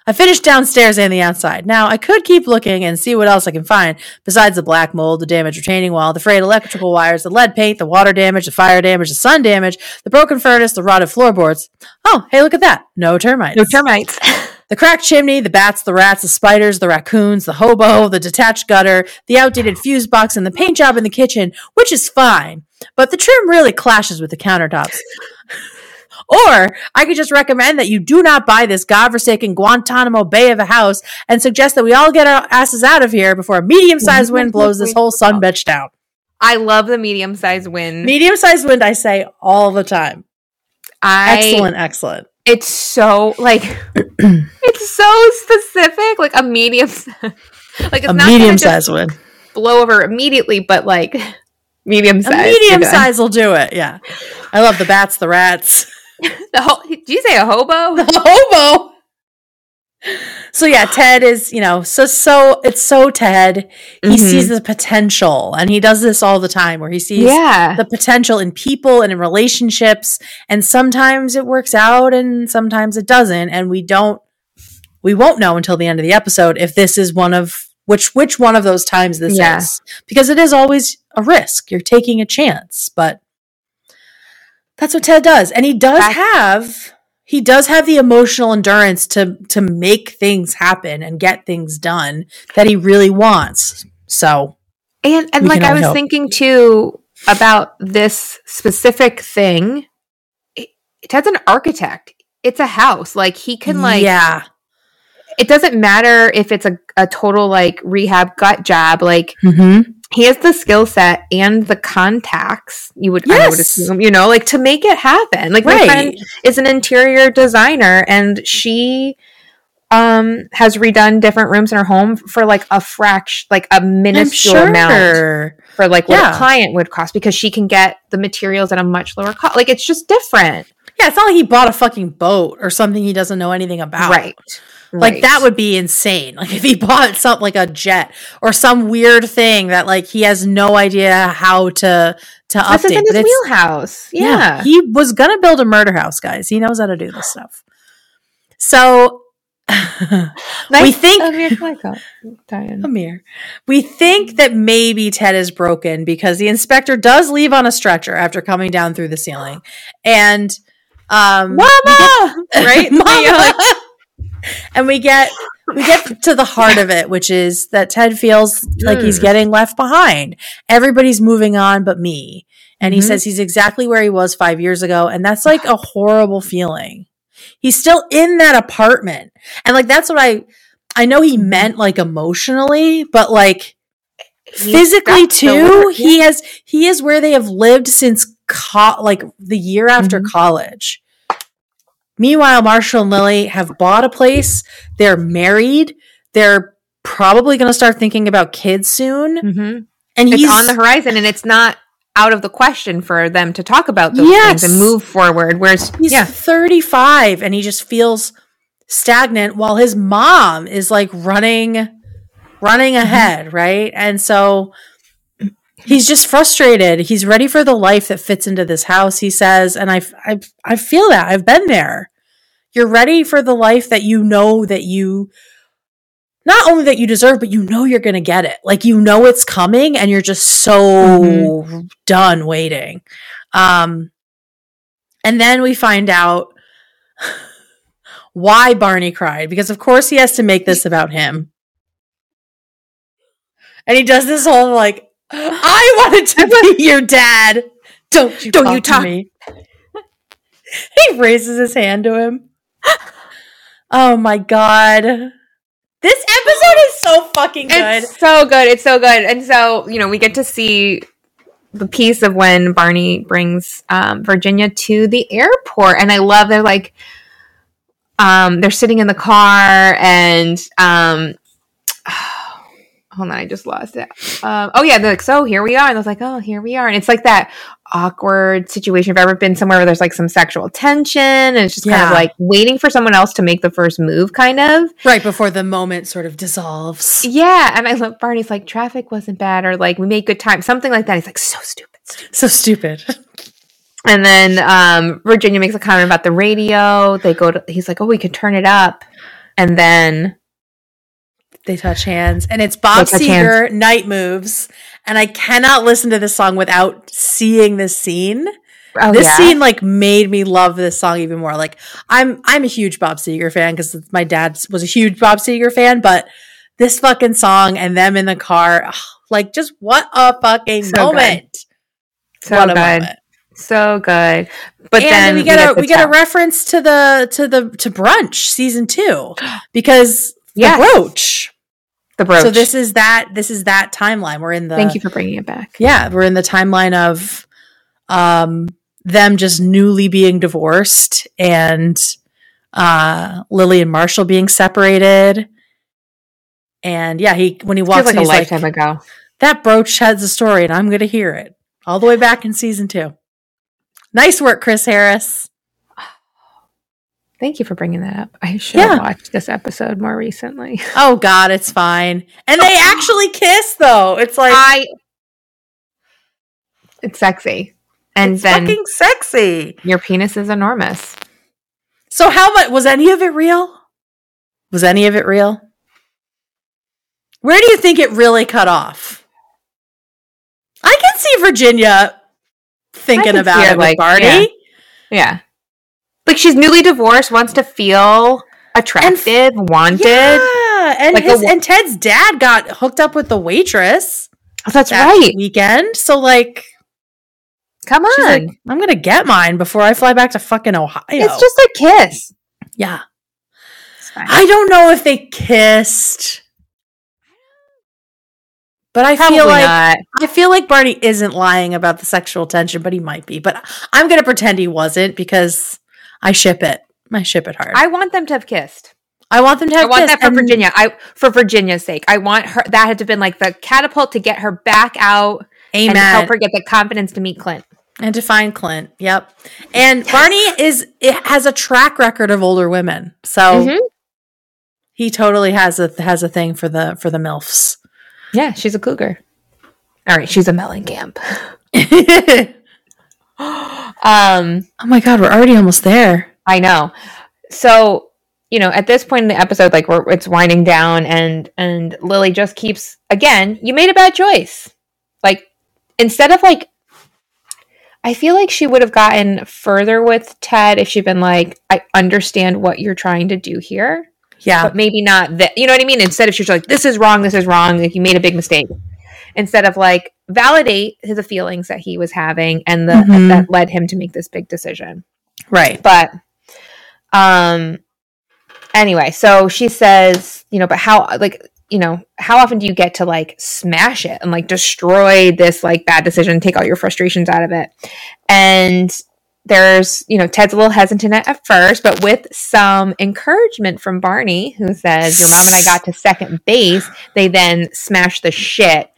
I finished downstairs and the outside. Now I could keep looking and see what else I can find besides the black mold, the damaged retaining wall, the frayed electrical wires, the lead paint, the water damage, the fire damage, the sun damage, the broken furnace, the rotted floorboards. Oh, hey, look at that. No termites. No termites. The cracked chimney, the bats, the rats, the spiders, the raccoons, the hobo, the detached gutter, the outdated fuse box, and the paint job in the kitchen, which is fine. But the trim really clashes with the countertops. or I could just recommend that you do not buy this godforsaken Guantanamo Bay of a house and suggest that we all get our asses out of here before a medium sized wind blows this whole sun bitch down. I love the medium sized wind. Medium sized wind, I say all the time. I, Excellent, excellent. it's so like it's so specific like a medium like it's A not medium sized wind. blow over immediately, but like medium A medium size will do it. Yeah. I love the bats, the rats, The ho- Did you say a hobo? the hobo. So yeah, Ted is, you know, so so it's so Ted. He Mhm. sees the potential and he does this all the time where he sees Yeah. the potential in people and in relationships and sometimes it works out and sometimes it doesn't and we don't we won't know until the end of the episode if this is one of which which one of those times this Yeah. is because it is always a risk you're taking a chance but that's what Ted does and he does That's- have he does have the emotional endurance to to make things happen and get things done that he really wants so And and like I was hope. thinking too about this specific thing. It, Ted's an architect. It's a house. Like he can like yeah it doesn't matter if it's a, a total like rehab gut job. Like mm-hmm. He has the skill set and the contacts, you would I would Yes. assume, you know, like to make it happen. Like my friend is an interior designer and she um has redone different rooms in her home for like a fraction like a minuscule amount for like what Yeah. a client would cost because she can get the materials at a much lower cost. Like it's just different. Yeah, it's not like he bought a fucking boat or something he doesn't know anything about. Right. Like that would be insane. Like if he bought something like a jet or some weird thing that like he has no idea how to to This is update. in his wheelhouse. Yeah. He was gonna build a murder house, guys. He knows how to do this stuff. So we think Amir Amir. We think that maybe Ted is broken because the inspector does leave on a stretcher after coming down through the ceiling. And um Mama! right? Mama! Like, and we get we get to the heart of it, which is that Ted feels like he's Mm. getting left behind. Everybody's moving on but me. And he Mhm. says he's exactly where he was five years ago. And that's like a horrible feeling. He's still in that apartment. And like that's what I I know he meant like emotionally, but like He's physically too, he has he is where they have lived since co- like the year after Mhm. college. Meanwhile, Marshall and Lily have bought a place. They're married. They're probably going to start thinking about kids soon. Mhm. And It's he's on the horizon and it's not out of the question for them to talk about those Yes. things and move forward. Whereas, he's yeah, 35 and he just feels stagnant while his mom is like running running Mm-hmm. ahead, right? And so he's just frustrated. He's ready for the life that fits into this house, he says, and I I I feel that. I've been there. You're ready for the life that you know that you not only that you deserve, but you know you're going to get it. Like you know it's coming and you're just so Mm-hmm. done waiting. Um and then we find out why Barney cried because of course he has to make this about him. And he does this whole like I wanted to be your dad. Don't you Don't talk you to me. he raises his hand to him. Oh my god. This episode is so fucking good. it's so good. It's so good. And so, you know, we get to see the piece of when Barney brings um, Virginia to the airport. And I love they're like, um, they're sitting in the car and, um, hold on, I just lost it. Um, oh yeah, they're like, so here we are. And I was like, oh, here we are. And it's like that awkward situation. If I've ever been somewhere where there's like some sexual tension and it's just kind of like waiting for someone else to make the first move, kind of. right before the moment sort of dissolves. Yeah, and I love Barney's like traffic wasn't bad or like we made good time, something like that. He's like so stupid. stupid. So stupid. And then um, Virginia makes a comment about the radio. They go to he's like, oh, we could turn it up, and then They touch hands, and it's Bob Seger, Night Moves. And I cannot listen to this song without seeing this scene. oh this yeah, scene like made me love this song even more. Like I'm I'm a huge Bob Seger fan because my dad was a huge Bob Seger fan, but this fucking song and them in the car, ugh, like just what a fucking So good. moment. so what a good, moment. so good. But and then we get a the we get a reference to the to the to brunch season two because the Yes. brooch. The brooch. So this is that this is that timeline. We're in the Thank you for bringing it back. yeah, we're in the timeline of um them just newly being divorced and uh Lily and Marshall being separated. And yeah, he when he Feels walks like in, a lifetime like, ago. that brooch has a story and I'm going to hear it all the way back in season two. Nice work, Chris Harris. Thank you for bringing that up. I should Yeah. have watched this episode more recently. Oh God, it's fine. And they actually kiss though. It's like I. It's sexy, and it's then fucking sexy. your penis is enormous. So how much was any of it real? Was any of it real? Where do you think it really cut off? I can see Virginia thinking can about see her, it like, Barney. yeah. Yeah, like she's newly divorced, wants to feel attractive, wanted. Yeah, and Like his wa- and Ted's dad got hooked up with the waitress Oh, that's that right. weekend. So like, Come on, like, I'm gonna get mine before I fly back to fucking Ohio. it's just a kiss. yeah. I don't know if they kissed, but I Probably feel like not. I feel like Barney isn't lying about the sexual tension, but he might be. But I'm gonna pretend he wasn't because I ship it. I ship it hard. I, want them to have kissed. I want them to have. Kissed. I want that for Virginia. I for Virginia's sake. I want her. That had to have been like the catapult to get her back out Amen. and help her get the confidence to meet Clint. and to find Clint. Yep. And Barney is it has a track record of older women, so Mhm. he totally has a has a thing for the for the milfs. Yeah, she's a cougar. All right, she's a Mellencamp. oh Um, Oh my god, we're already almost there. I know. So, you know, at this point in the episode, like we're it's winding down, and and Lily just keeps again. You made a bad choice. Like instead of like, I feel like she would have gotten further with Ted if she'd been like, I understand what you're trying to do here. Yeah. but maybe not that. You know what I mean? Instead of she's like, this is wrong, this is wrong, like you made a big mistake. Instead of like validate the feelings that he was having and the Mhm. that led him to make this big decision. Right. But um anyway, so she says, you know, but how like you know, how often do you get to like smash it and like destroy this like bad decision, take all your frustrations out of it? And there's, you know, Ted's a little hesitant at, at first, but with some encouragement from Barney, who says, Your mom and I got to second base, they then smashed the shit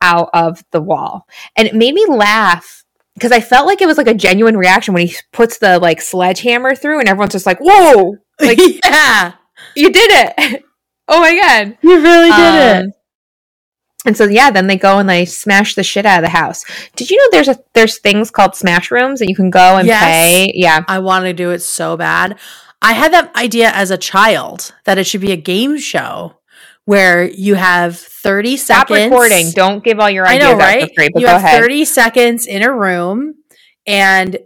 out of the wall. And it made me laugh because I felt like it was like a genuine reaction when he puts the like sledgehammer through and everyone's just like, Whoa, like yeah. you did it. oh my god. You really did Um, it. And so yeah, then they go and they smash the shit out of the house. Did you know there's a there's things called smash rooms that you can go and Yes. play? Yeah. I want to do it so bad. I had that idea as a child that it should be a game show where you have 30 Stop seconds. recording. Don't give all your ideas I know, out right? for free, you have ahead. 30 seconds in a room and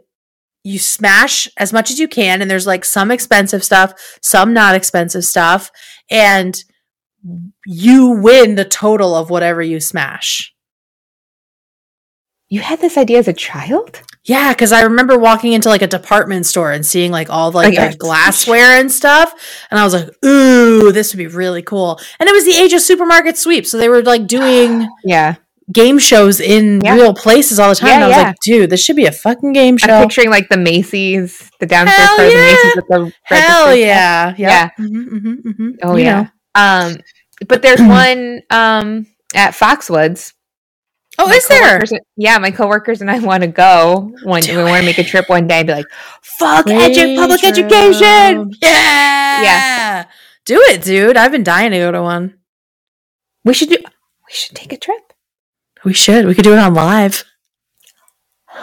you smash as much as you can. And there's like some expensive stuff, some not expensive stuff. And you win the total of whatever you smash. You had this idea as a child? Yeah, because I remember walking into like a department store and seeing like all the, like Like, the glassware and stuff, and I was like, "Ooh, this would be really cool." And it was the age of supermarket sweep, so they were like doing Yeah. game shows in Yeah. real places all the time. Yeah, and I was yeah. like, "Dude, this should be a fucking game show." I'm picturing like the Macy's, the downstairs Hell part of the yeah. Macy's with the Hell yeah, Yeah. hmm hmm hmm Oh yeah. Um but there's one um at Foxwoods. Oh, My is there? Yeah, my coworkers and I want to go one. Do we want to make a trip one day and be like, "Fuck edu- public trip. education." Yeah, Yeah. Do it, dude. I've been dying to go to one. We should do. We should take a trip. We should. We could do it on live.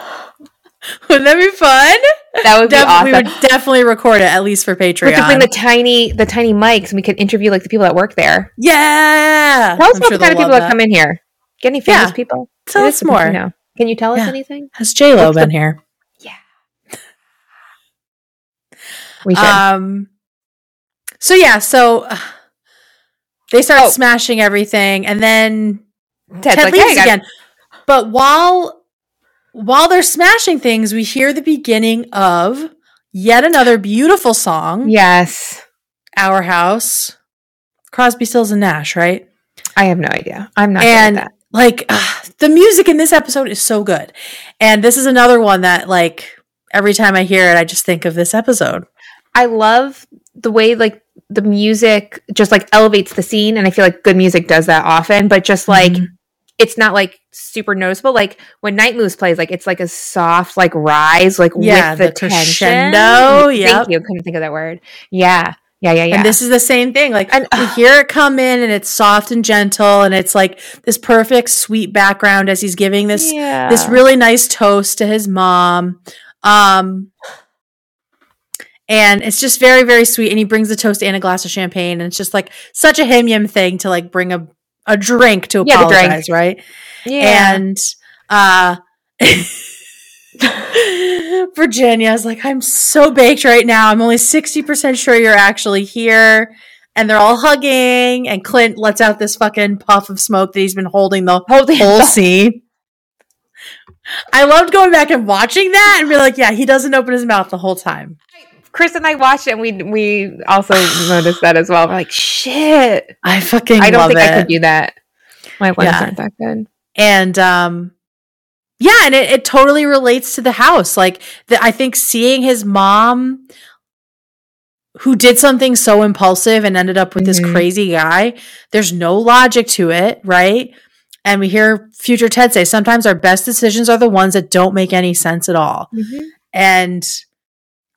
Wouldn't that be fun? That would be Def- awesome. We would definitely record it at least for Patreon. We could bring the tiny, the tiny mics, and we could interview like the people that work there. yeah. Tell us I'm about sure the kind of people love that come in here. Get any famous Yeah. people? Tell us is something to more. know. Can you tell us Yeah. anything? Has J Lo What's the- been here? Yeah. We should. Um. So yeah, so uh, they start Oh. smashing everything, and then Ted's Ted like, leaves "Hey, again. But while while they're smashing things, we hear the beginning of yet another beautiful song. Yes. Our House, Crosby, Stills, and Nash, right? I have no idea. I'm not And- good at that. Like ugh, the music in this episode is so good, and this is another one that like every time I hear it, I just think of this episode. I love the way like the music just like elevates the scene, and I feel like good music does that often. But just like Mhm. it's not like super noticeable. Like when Night Moves plays, like it's like a soft like rise, like Yeah, with the, the tension. crescendo, yep. Thank you. Couldn't think of that word. Yeah, yeah, yeah, yeah. And this is the same thing. Like And- we hear it come in and it's soft and gentle and it's like this perfect sweet background as he's giving this yeah. this really nice toast to his mom. Um and it's just very, very sweet. And he brings the toast and a glass of champagne. And it's just like such a HIMYM thing to like bring a, a drink to Yeah, the drink. apologize, right? yeah. And uh Virginia's like, I'm so baked right now. I'm only 60% sure you're actually here. And they're all hugging, and Clint lets out this fucking puff of smoke that he's been holding the Holding whole scene. I loved going back and watching that and be like, yeah, he doesn't open his mouth the whole time. Chris and I watched it and we we also noticed that as well. We're like, shit. I fucking I don't think it. I could do that. My ones Yeah. aren't that good. and um yeah and it, it totally relates to the house. Like the, i think seeing his mom who did something so impulsive and ended up with this Mhm. crazy guy there's no logic to it right? And we hear future ted say sometimes our best decisions are the ones that don't make any sense at all. And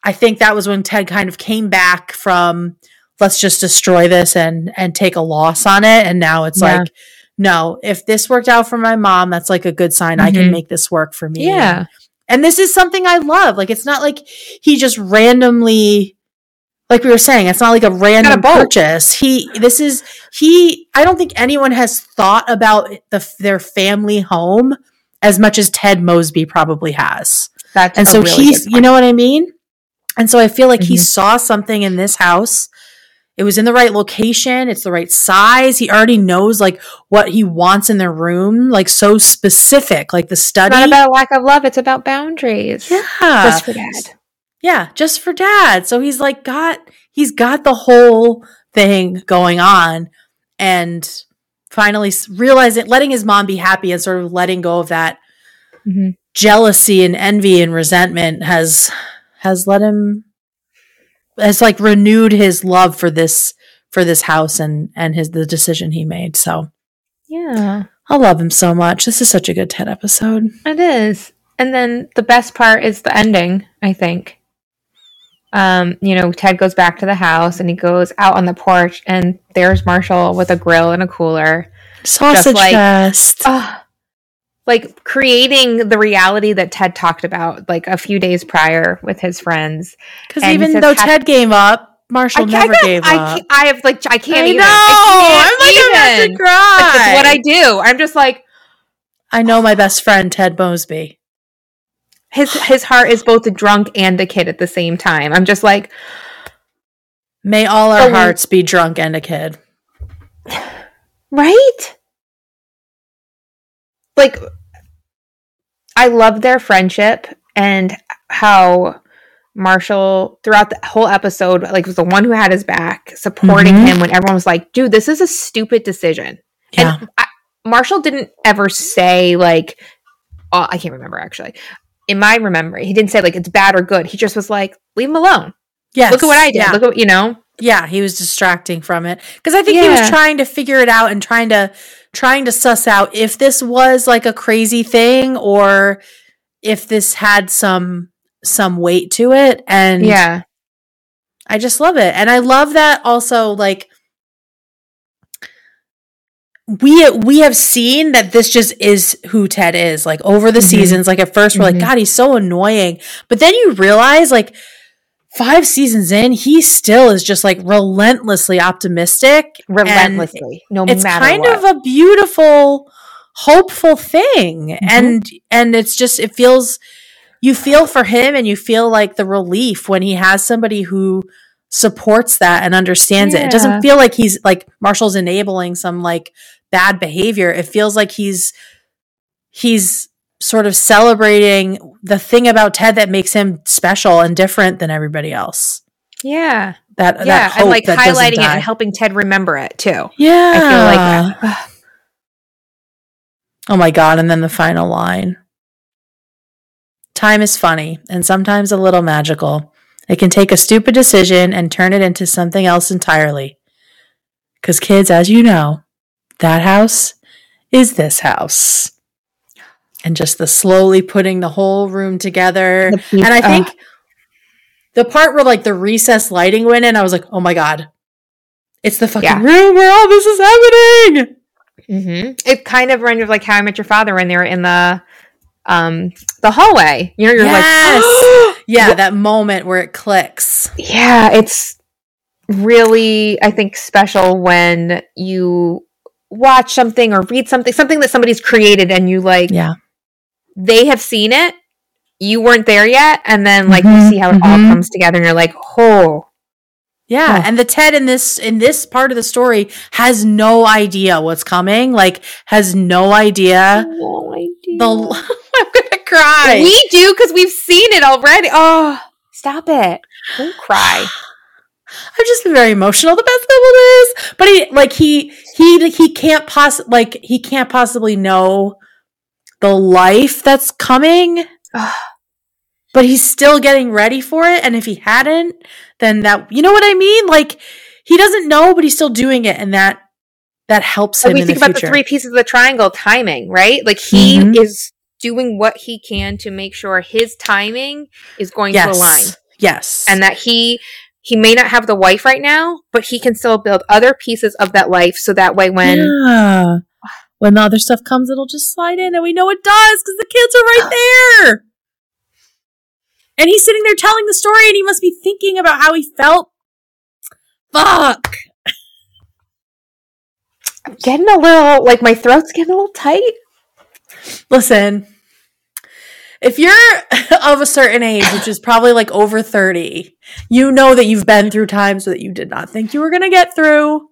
i think that was when ted kind of came back from let's just destroy this and and take a loss on it. And now it's Yeah. like no if this worked out for my mom that's like a good sign i can Mhm. make this work for me Yeah. and this is something i love like it's not like he just randomly like we were saying it's not like a random boat. purchase he this is he i don't think anyone has thought about the their family home as much as ted mosby probably has That's and a so really he's you know what i mean and so i feel like he Mhm. saw something in this house it was in the right location it's the right size he already knows like what he wants in their room like so specific like the It's study not about lack of love, it's about boundaries. yeah Just for dad. yeah just for dad so he's like got he's got the whole thing going on and finally realizing letting his mom be happy and sort of letting go of that Mhm. jealousy and envy and resentment has has let him has like renewed his love for this for this house and and his the decision he made so Yeah. i love him so much this is such a good ted episode It is. And then the best part is the ending, I think. Um, you know, Ted goes back to the house and he goes out on the porch and there's Marshall with a grill and a cooler. sausage like- fest Ah, like creating the reality that Ted talked about like a few days prior with his friends. because even though ted gave up marshall I, never can't- gave I, up I have like I can't I even. know. I I'm like can't about to even. cry. Like, what I do. I'm just like I know my best friend Ted Mosby. his his heart is both a drunk and a kid at the same time. I'm just like May all our Oh. hearts be drunk and a kid. Right? Like, I love their friendship and how Marshall, throughout the whole episode, like, was the one who had his back, supporting Mhm. him when everyone was like, dude, this is a stupid decision. Yeah. And I, Marshall didn't ever say, like, oh, I can't remember actually. In my memory, he didn't say, like, it's bad or good. He just was like, leave him alone. yes. Look at what I did. Yeah. Look at, you know? yeah, he was distracting from it because I think he was trying to figure it out and trying to trying to suss out if this was like a crazy thing or if this had some some weight to it and Yeah. I just love it. And I love that also like we we have seen that this just is who Ted is. Like over the Mhm. seasons, like at 1st we're Mhm. like god, he's so annoying. But then you realize like 5 seasons in, he still is just like relentlessly optimistic. Relentlessly. No it's matter It's kind what. of a beautiful hopeful thing Mm-hmm. and and it's just it feels you feel for him and you feel like the relief when he has somebody who supports that and understands it it doesn't feel like he's like marshall's enabling some like bad behavior it feels like he's he's sort of celebrating the thing about ted that makes him special and different than everybody else yeah. that yeah, that hope and like that highlighting it die. and helping Ted remember it too. yeah I feel like that. Oh my God. And then the final line Time is funny and sometimes a little magical. It can take a stupid decision and turn it into something else entirely. Because, kids, as you know, that house is this house? And just the slowly putting the whole room together. The peop- and I oh. think the part where like the recess lighting went in, I was like, oh my God. It's the fucking Yeah. room where all this is happening. hmm It kind of reminded of like How I Met Your Father when they were in the um the hallway. You know, you're Yes. like, Yeah, that moment where it clicks. yeah, it's really I think special when you watch something or read something, something that somebody's created, and you like Yeah. They have seen it. You weren't there yet, and then like Mhm, you see how it all mhm. comes together, and you're like, oh, Yeah, Oh. and the Ted in this in this part of the story has no idea what's coming. Like has no idea. no idea. The I'm gonna cry. We do because we've seen it already. Oh, stop it! Don't cry. I've just been very emotional the past couple days. But he like he he he can't poss like he can't possibly know the life that's coming. but he's still getting ready for it. And if he hadn't, then that you know what I mean? Like he doesn't know, but he's still doing it, and that that helps him When we in think the about future. the three pieces of the triangle timing, right? Like he Mhm. is doing what he can to make sure his timing is going to align, yes. Yes. and that he he may not have the wife right now, but he can still build other pieces of that life, so that way when yeah. When the other stuff comes, it'll just slide in, and we know it does because the kids are right there. And he's sitting there telling the story, and he must be thinking about how he felt. Fuck. I'm getting a little like my throat's getting a little tight. Listen, if you're of a certain age, which is probably like over 30, you know that you've been through times that you did not think you were going to get through.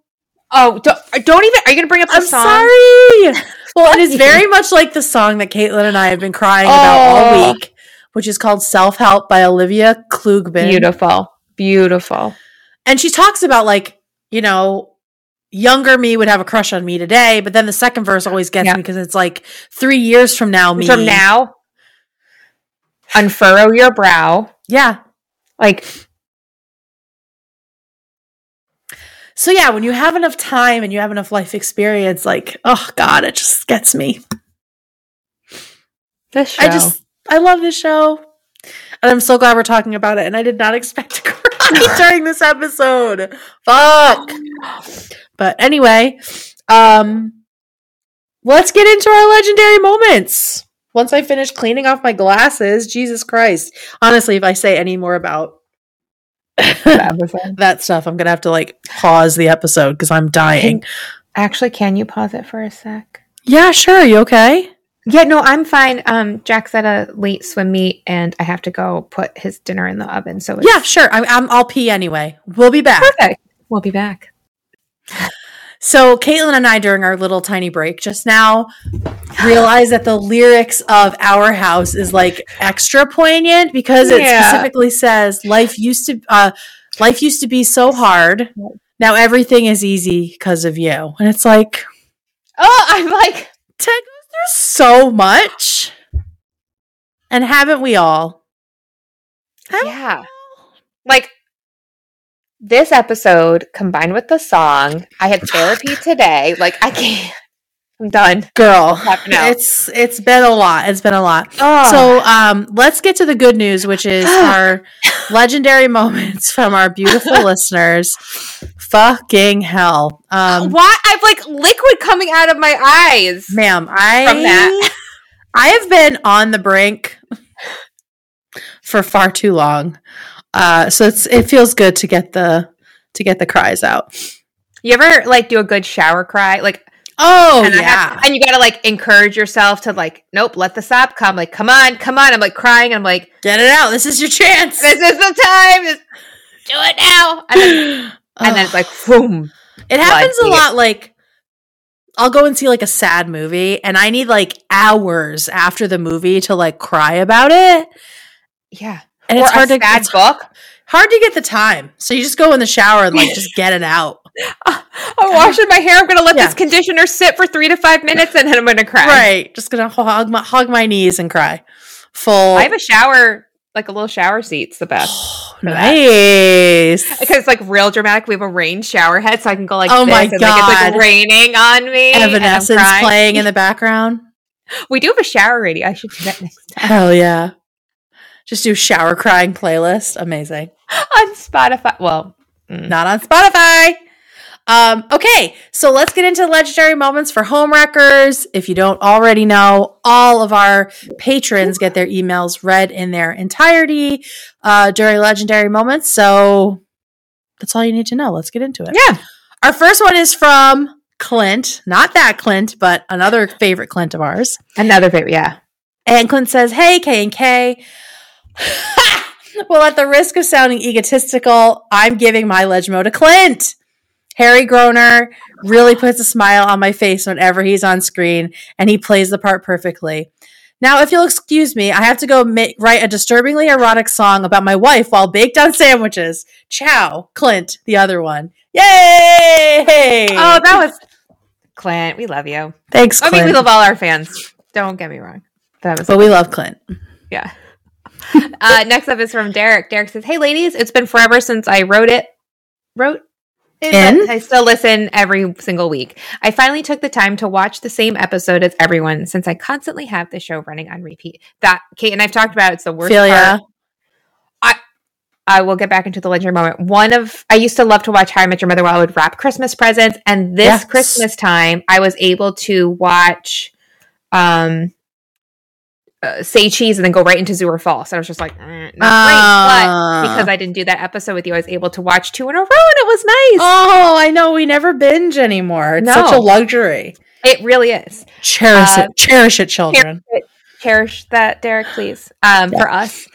Oh, don't, don't even. Are you gonna bring up the song? I'm song? sorry. Well, it is very much like the song that Caitlin and I have been crying about all Oh. week, which is called Self Help by Olivia Klugbin. Beautiful, beautiful. And she talks about, like, you know, younger me would have a crush on me today, but then the second verse always gets Yeah. me because it's like three years from now, me. From now, unfurrow your brow. Yeah. Like So, yeah, when you have enough time and you have enough life experience, like, oh, God, it just gets me. this show. I just, I love this show. And I'm so glad we're talking about it. And I did not expect to cry during this episode. Fuck. But anyway, um, let's get into our legendary moments. Once I finish cleaning off my glasses, Jesus Christ. Honestly, if I say any more about that stuff, I'm gonna have to like pause the episode because I'm dying. Actually, can you pause it for a sec? Yeah, sure. You okay? Yeah, no, I'm fine. Um, Jack's at a late swim meet, and I have to go put his dinner in the oven. So it's Yeah, sure. I, I'm, I'll pee anyway. We'll be back. perfect. We'll be back. So, Caitlin and I, during our little tiny break just now, realized that the lyrics of Our House is like extra poignant because it Yeah. specifically says life used to uh, life used to be so hard. Now everything is easy because of you, and it's like Oh, I'm like, through so much, and haven't we all? Haven't we yeah, all? like this episode combined with the song. I had therapy today. Like, I can't. I'm done. girl. It's it's been a lot. It's been a lot. Oh, So um, let's get to the good news, which is our legendary moments from our beautiful listeners. Fucking hell, um, why? I've like liquid coming out of my eyes. ma'am! I From that. I have been on the brink for far too long, uh, so it's it feels good to get the to get the cries out. You ever like do a good shower cry? Like, Oh and yeah, and you gotta like encourage yourself to like, nope, let the sob come. Like, come on, come on. I'm like crying. I'm like, get it out. This is your chance. this is the time. This- do it now. And then, and then it's like, boom. It happens a lot like I'll go and see like a sad movie and I need like hours after the movie to like cry about it. Yeah. And or it's hard a to sad book. hard to get the time. So you just go in the shower and like just get it out. I'm washing my hair. I'm gonna let Yeah. this conditioner sit for three to five minutes, and then I'm gonna cry. Right. Just gonna hog my hog my knees and cry. Full I have a shower like a little shower seat's the best. that. nice. Because it's like real dramatic. We have a rain shower head, so I can go like Oh this my and, like, it's like raining on me. Evanescence playing in the background. We do have a shower radio. I should do that next time Hell yeah. Just do shower crying playlist. Amazing. on Spotify. Well, mm. Not on Spotify. Um, okay, so let's get into legendary moments for homewreckers. If you don't already know, all of our patrons get their emails read in their entirety uh, during legendary moments. So that's all you need to know. Let's get into it. yeah. Our first one is from Clint, not that Clint, but another favorite Clint of ours. Another favorite. Yeah. And Clint says, Hey, K and K. well, at the risk of sounding egotistical, I'm giving my Legmo to Clint. Harry Groener really puts a smile on my face whenever he's on screen, and he plays the part perfectly. Now, if you'll excuse me, I have to go ma- write a disturbingly erotic song about my wife while baked on sandwiches. Ciao, Clint, the other one. Yay! Oh, that was Clint. We love you. thanks, I mean, we love all our fans. Don't get me wrong. That was but we love Clint. Yeah. uh, next up is from Derek. Derek says, "Hey, ladies, it's been forever since I wrote it. Wrote." it, In? I still listen every single week. I finally took the time to watch the same episode as everyone since I constantly have the show running on repeat. That Kate and I've talked about. It's the worst Feel part. ya? I will get back into the legendary moment. One of I used to love to watch How I Met Your Mother while I would wrap Christmas presents, and this Yes. Christmas time I was able to watch um uh, Say Cheese and then go right into Zoo or False. I was just like, mm, not great, but Ah. because I didn't do that episode with you, I was able to watch two in a row, and it was nice. Oh, I know. We never binge anymore. It's such a luxury. It really is. Cherish Uh, it. Cherish it, children. Cherish that, Derek, please. Um, for us.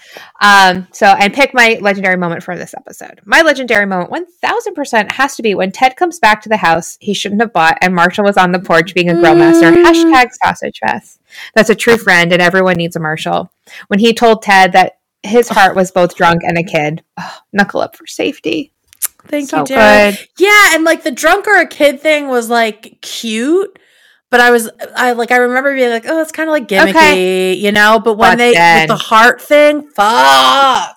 Um, so and pick my legendary moment for this episode. My legendary moment, one thousand percent, has to be when Ted comes back to the house he shouldn't have bought, and Marshall was on the porch being a grill master. Mm. Hashtag sausage fest. That's a true friend, and everyone needs a Marshall. When he told Ted that his heart was both drunk and a kid, oh, knuckle up for safety. Thank so you, good. Yeah, and like the drunk or a kid thing was like cute, but I was I like I remember being like, oh, it's kind of like gimmicky, Okay. you know. But when But they then- with the heart thing, fuck.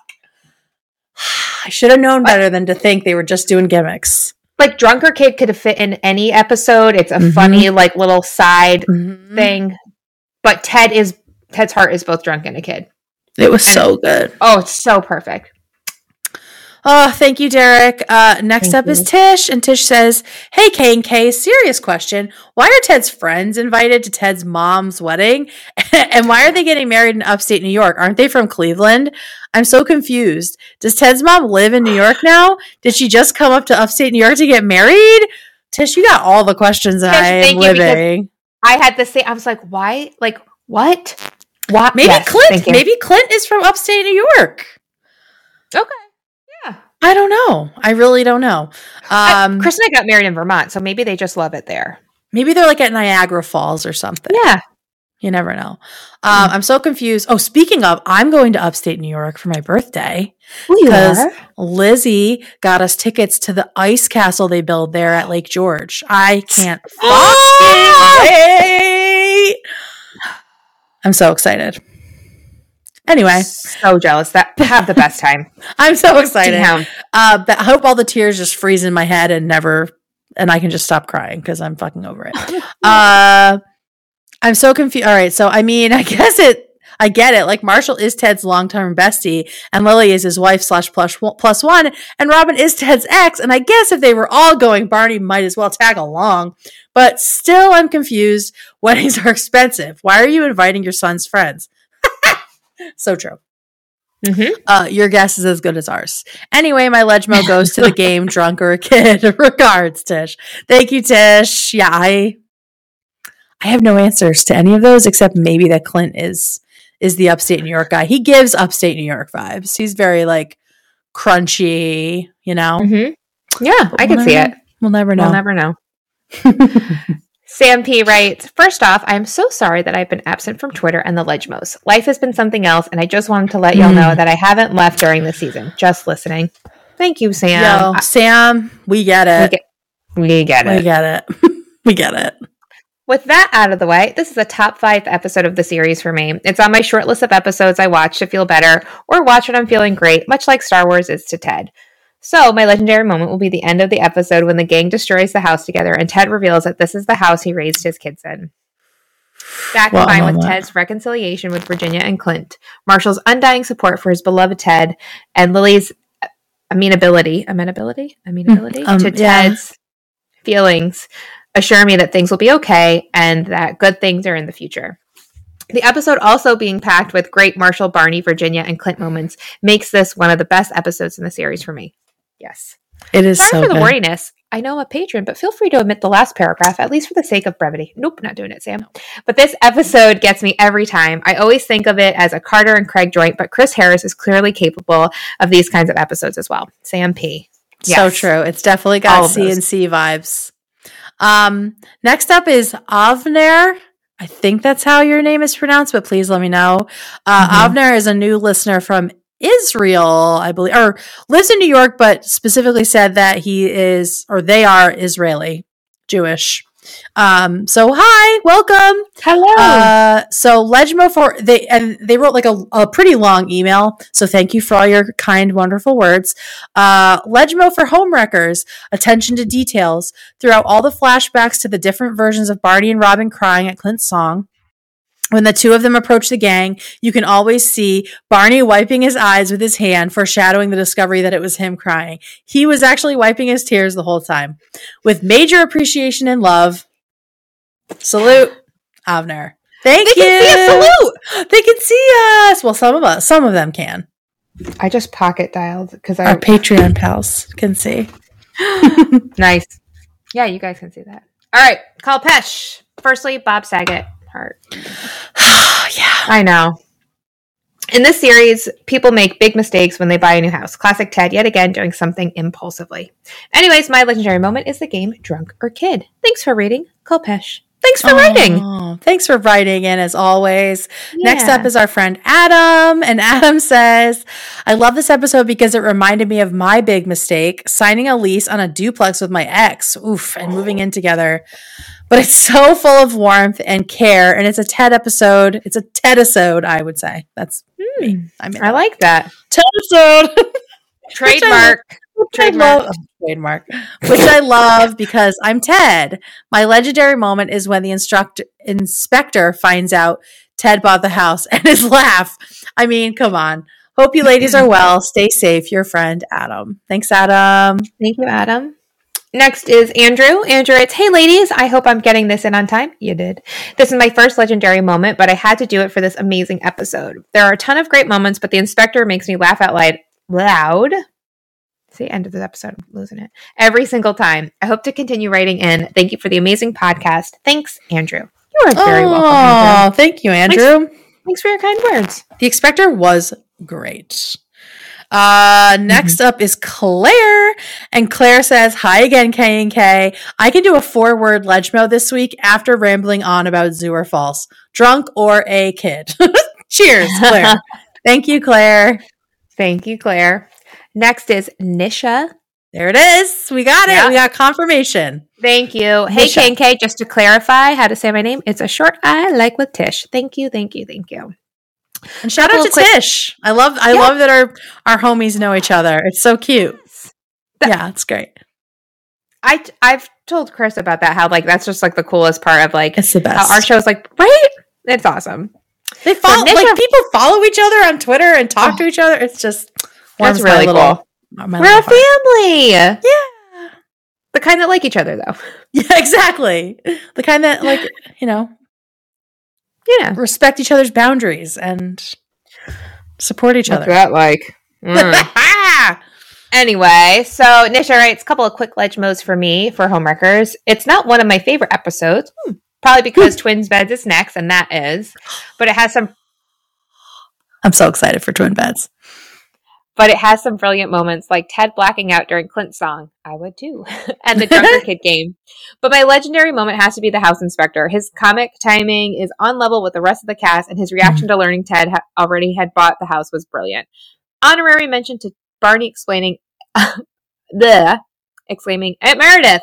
I should have known better than to think they were just doing gimmicks. Like drunk or kid could have fit in any episode. It's a Mhm. funny like little side Mhm. thing. But Ted is Ted's heart is both drunk and a kid. It was so good. Oh, it's so perfect. Oh, thank you, Derek. Uh, next Thank up is. Tish, and Tish says, "Hey, K and K, serious question: Why are Ted's friends invited to Ted's mom's wedding, and why are they getting married in upstate New York? Aren't they from Cleveland? I'm so confused. Does Ted's mom live in New York now? Did she just come up to upstate New York to get married? Tish, you got all the questions that Tish, I am thank you, because- living. I had the same. I was like, why? Like what? What? Maybe Yes, Clint. Maybe Clint is from upstate New York. Okay. I don't know. I really don't know. I- Um, Chris and I got married in Vermont, so maybe they just love it there. maybe they're like at Niagara Falls or something. Yeah. You never know. Um, I'm so confused. Oh, speaking of, I'm going to upstate New York for my birthday. Because- Lizzie got us tickets to the ice castle they build there at Lake George. I can't Ah! fucking wait. I'm so excited. Anyway, So jealous. That have the best time. I'm so excited. Uh, but I hope all the tears just freeze in my head and never, and I can just stop crying because I'm fucking over it. Uh, I'm so confused. All right, so I mean, I guess it. I get it. Like Marshall is Ted's long-term bestie, and Lily is his wife slash plus plus one, and Robin is Ted's ex. And I guess if they were all going, Barney might as well tag along. But still, I'm confused. Weddings are expensive. Why are you inviting your son's friends? So true. Mhm. Uh, your guess is as good as ours. Anyway, my Legmo goes to the game, drunk or a kid. Regards, Tish. Thank you, Tish. Yeah, I I have no answers to any of those except maybe that Clint is is the upstate New York guy. He gives upstate New York vibes. He's very like crunchy, you know. Mhm. Yeah, I can see it. We'll never know. We'll never know. Sam P writes, First off, I'm so sorry that I've been absent from Twitter and the Legmos. Life has been something else, and I just wanted to let y'all know that I haven't left during the season. Just listening. Thank you, Sam. Yo, Sam, we get it. we get, we get We it. get it. we get it. with that out of the way, this is a top five episode of the series for me. It's on my short list of episodes I watch to feel better or watch when I'm feeling great, much like Star Wars is to Ted. So, my legendary moment will be the end of the episode when the gang destroys the house together and Ted reveals that this is the house he raised his kids in. That combined with. Ted's reconciliation with Virginia and Clint, Marshall's undying support for his beloved Ted, and Lily's amenability, amenability, amenability um, to yeah. Ted's feelings assure me that things will be okay and that good things are in the future. The episode also being packed with great Marshall, Barney, Virginia, and Clint moments makes this one of the best episodes in the series for me. Yes. It is Sorry so for the good. wordiness. I know I'm a patron, but feel free to omit the last paragraph, at least for the sake of brevity. Nope, not doing it, Sam. But this episode gets me every time. I always think of it as a Carter and Craig joint, but Chris Harris is clearly capable of these kinds of episodes as well. Sam P. So true. It's definitely got. CNC vibes. Um, next up is Avner. I think that's how your name is pronounced, but please let me know. Uh, Mhm. Avner is a new listener from Israel, I believe, or lives in New York, but specifically said that he is, or they are Israeli, Jewish. Um, so hi, welcome. Hello. Uh, so Legmo for they and they wrote like a, a pretty long email. So thank you for all your kind, wonderful words. Uh, Legmo for homewreckers, attention to details throughout all the flashbacks to the different versions of Barney and Robin crying at Clint's song. When the two of them approach the gang, you can always see Barney wiping his eyes with his hand, foreshadowing the discovery that it was him crying. He was actually wiping his tears the whole time. With major appreciation and love. Salute, Avner. Thank they you. can see a salute. They can see us. Well, some of us, some of them can. I just pocket dialed because Our Patreon pals can see. nice. Yeah, you guys can see that. All right, Kalpesh. Firstly, Bob Saget. Heart. yeah. I know. In this series, people make big mistakes when they buy a new house. Classic Ted, yet again, doing something impulsively. Anyways, my legendary moment is the game Drunk or Kid. Thanks for reading. Kalpesh. Thanks for writing. Oh, thanks for writing in as always. Next up is our friend Adam. And Adam says, I love this episode because it reminded me of my big mistake signing a lease on a duplex with my ex. Oof, and moving in together. But it's so full of warmth and care. And it's a TED episode. It's a TED episode, I would say. That's hmm. me. I mean, I like that. TED episode. Trademark. Which I Trademark. love, trademark, which I love because I'm Ted. My legendary moment is when the instructor inspector finds out Ted bought the house and his laugh. I mean, come on. Hope you ladies are well. Stay safe. Your friend Adam. Thanks, Adam. Thank you, Adam. Next is Andrew. Andrew, it's Hey ladies, I hope I'm getting this in on time. You did. This is my first legendary moment, but I had to do it for this amazing episode. There are a ton of great moments, but the inspector makes me laugh out loud. Loud. See, end of the episode. I'm losing it. Every single time. I hope to continue writing in. Thank you for the amazing podcast. Thanks, Andrew. You are very welcome. Andrew. Oh, thank you, Andrew. Thanks for your kind words. The Expector was great. Uh, next up is Claire, and Claire says, "Hi again, K and K. I can do a four-word legmo this week after rambling on about zoo or false, drunk or a kid." Cheers, Claire. Thank you, Claire. Thank you, Claire. Next is Nisha. There it is. We got it. Yeah. We got confirmation. Thank you. Hey. K and K, just to clarify how to say my name, it's a short I like with Tish. Thank you, thank you, thank you. And shout out to quick- Tish. I love. I Yeah. love that our our homies know each other. It's so cute. That- yeah, it's great. I I've told Chris about that. How like that's just like the coolest part of like It's the best. how our is like right. It's awesome. They follow Nisha- like people follow each other on Twitter and talk oh. to each other. It's just That's really little- cool. We're a heart. family. Yeah, The kind that like each other though. yeah, exactly. The kind that like you know Yeah. respect each other's boundaries and support each other. that like? Anyway, so Nisha writes a couple of quick Legmos for me for homewreckers. It's not one of my favorite episodes, hmm, probably because Twins Beds is next, and that is, but it has some I'm so excited for twin beds. But it has some brilliant moments like Ted blacking out during Clint's song. I would too. and the Drunk or Kid game. But my legendary moment has to be the house inspector. His comic timing is on level with the rest of the cast, and his reaction mm-hmm. to learning Ted ha- already had bought the house was brilliant. Honorary mention to Barney explaining the exclaiming at Meredith.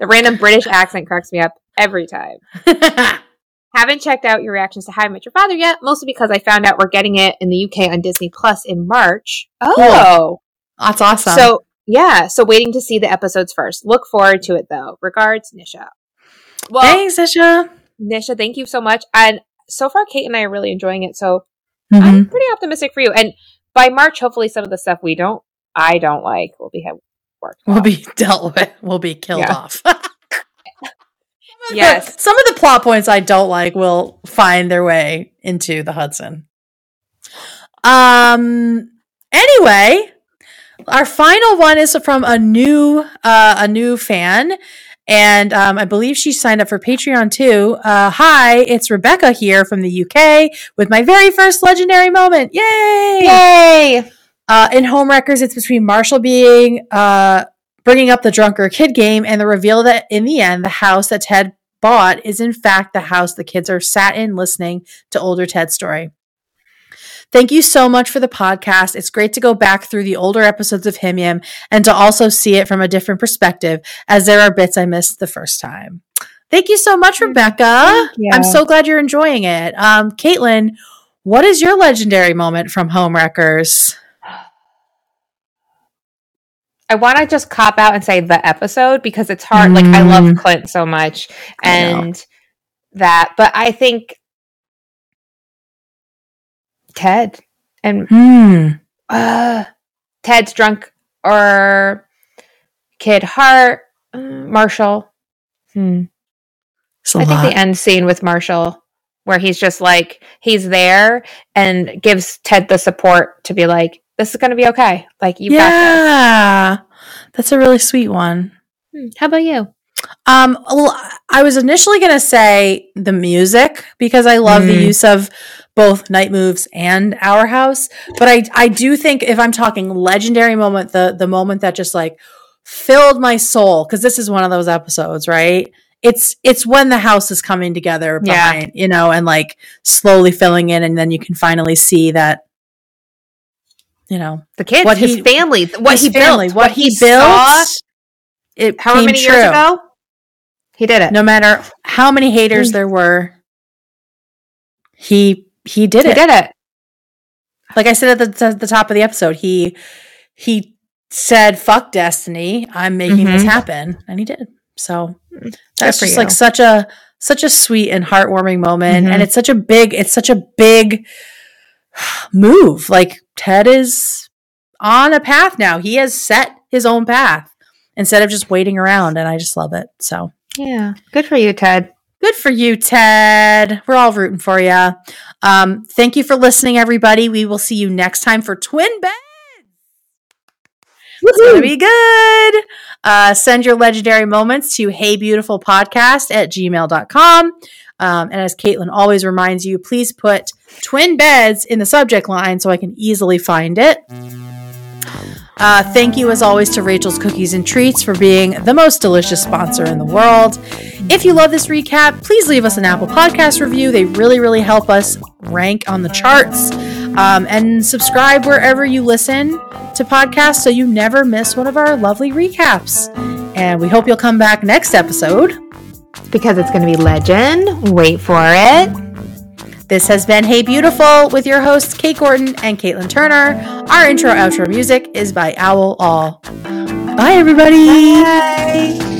The random British accent cracks me up. every time. Haven't checked out your reactions to How I Met Your Father yet, mostly because I found out we're getting it in the UK on Disney Plus in March. Oh, that's awesome. So yeah, so waiting to see the episodes first. Look forward to it though. Regards, Nisha. Well, thanks, Nisha. Nisha, thank you so much. And so far, Kate and I are really enjoying it. So mm-hmm. I'm pretty optimistic for you. And by March, hopefully, some of the stuff we don't, I don't like, will be worked. Will be dealt with. Will be killed yeah. off. yes, some of the plot points I don't like will find their way into the Hudson. Um. Anyway, our final one is from a new uh, a new fan, and um, I believe she signed up for Patreon too. Uh, hi, it's Rebecca here from the UK with my very first legendary moment. Yay! Yay! Uh, in Homewreckers, it's between Marshall being uh, bringing up the drunk or kid game and the reveal that in the end, the house that Ted bought is in fact the house the kids are sat in listening to older Ted's story. Thank you so much for the podcast. It's great to go back through the older episodes of HIMYM and to also see it from a different perspective, as there are bits I missed the first time. Thank you so much, Rebecca. I'm so glad you're enjoying it. Um, Caitlin, what is your legendary moment from Homewreckers? I want to just cop out and say the episode because it's hard. Mm. Like I love mm. Clint so much and that, but I think Ted and hmm. uh, Ted's drunk or Kid heart, uh, Marshall. Hmm. I lot. think the end scene with Marshall, where he's just like he's there and gives Ted the support to be like, "This is going to be okay." Like you, yeah, that's a really sweet one. Hmm. How about you? Um, I was initially going to say the music because I love mm. the use of both Night Moves and Our House. But I I do think if I'm talking legendary moment, the the moment that just like filled my soul because this is one of those episodes, right? It's it's when the house is coming together behind, yeah. you know, and like slowly filling in, and then you can finally see that you know the kids, what his he, family, what his he family, built, what, what he, he built. Saw, it however many true. years ago, he did it. No matter how many haters mm. there were, he he did he it. He did it. Like I said at the, the top of the episode, he he said, "Fuck destiny, I'm making mm-hmm. this happen," and he did. So that's just you. like such a such a sweet and heartwarming moment, mm-hmm. and it's such a big it's such a big move. Like Ted is on a path now. He has set his own path instead of just waiting around, and I just love it. So yeah, good for you, Ted. Good for you, Ted. We're all rooting for you. Um, thank you for listening, everybody. We will see you next time for Twin Beds. It's going to be good. Uh, send your legendary moments to heybeautifulpodcast at gmail.com. Um, and as Caitlin always reminds you, please put twin beds in the subject line so I can easily find it. Uh, thank you, as always, to Rachel's Cookies and Treats for being the most delicious sponsor in the world. If you love this recap, please leave us an Apple Podcast review. They really, really help us rank on the charts. Um, and subscribe wherever you listen to podcasts so you never miss one of our lovely recaps. And we hope you'll come back next episode. Because it's going to be legend. Wait for it. This has been Hey Beautiful with your hosts Kate Gordon and Caitlin Turner. Our intro outro music is by Owl All. Bye, everybody. Bye.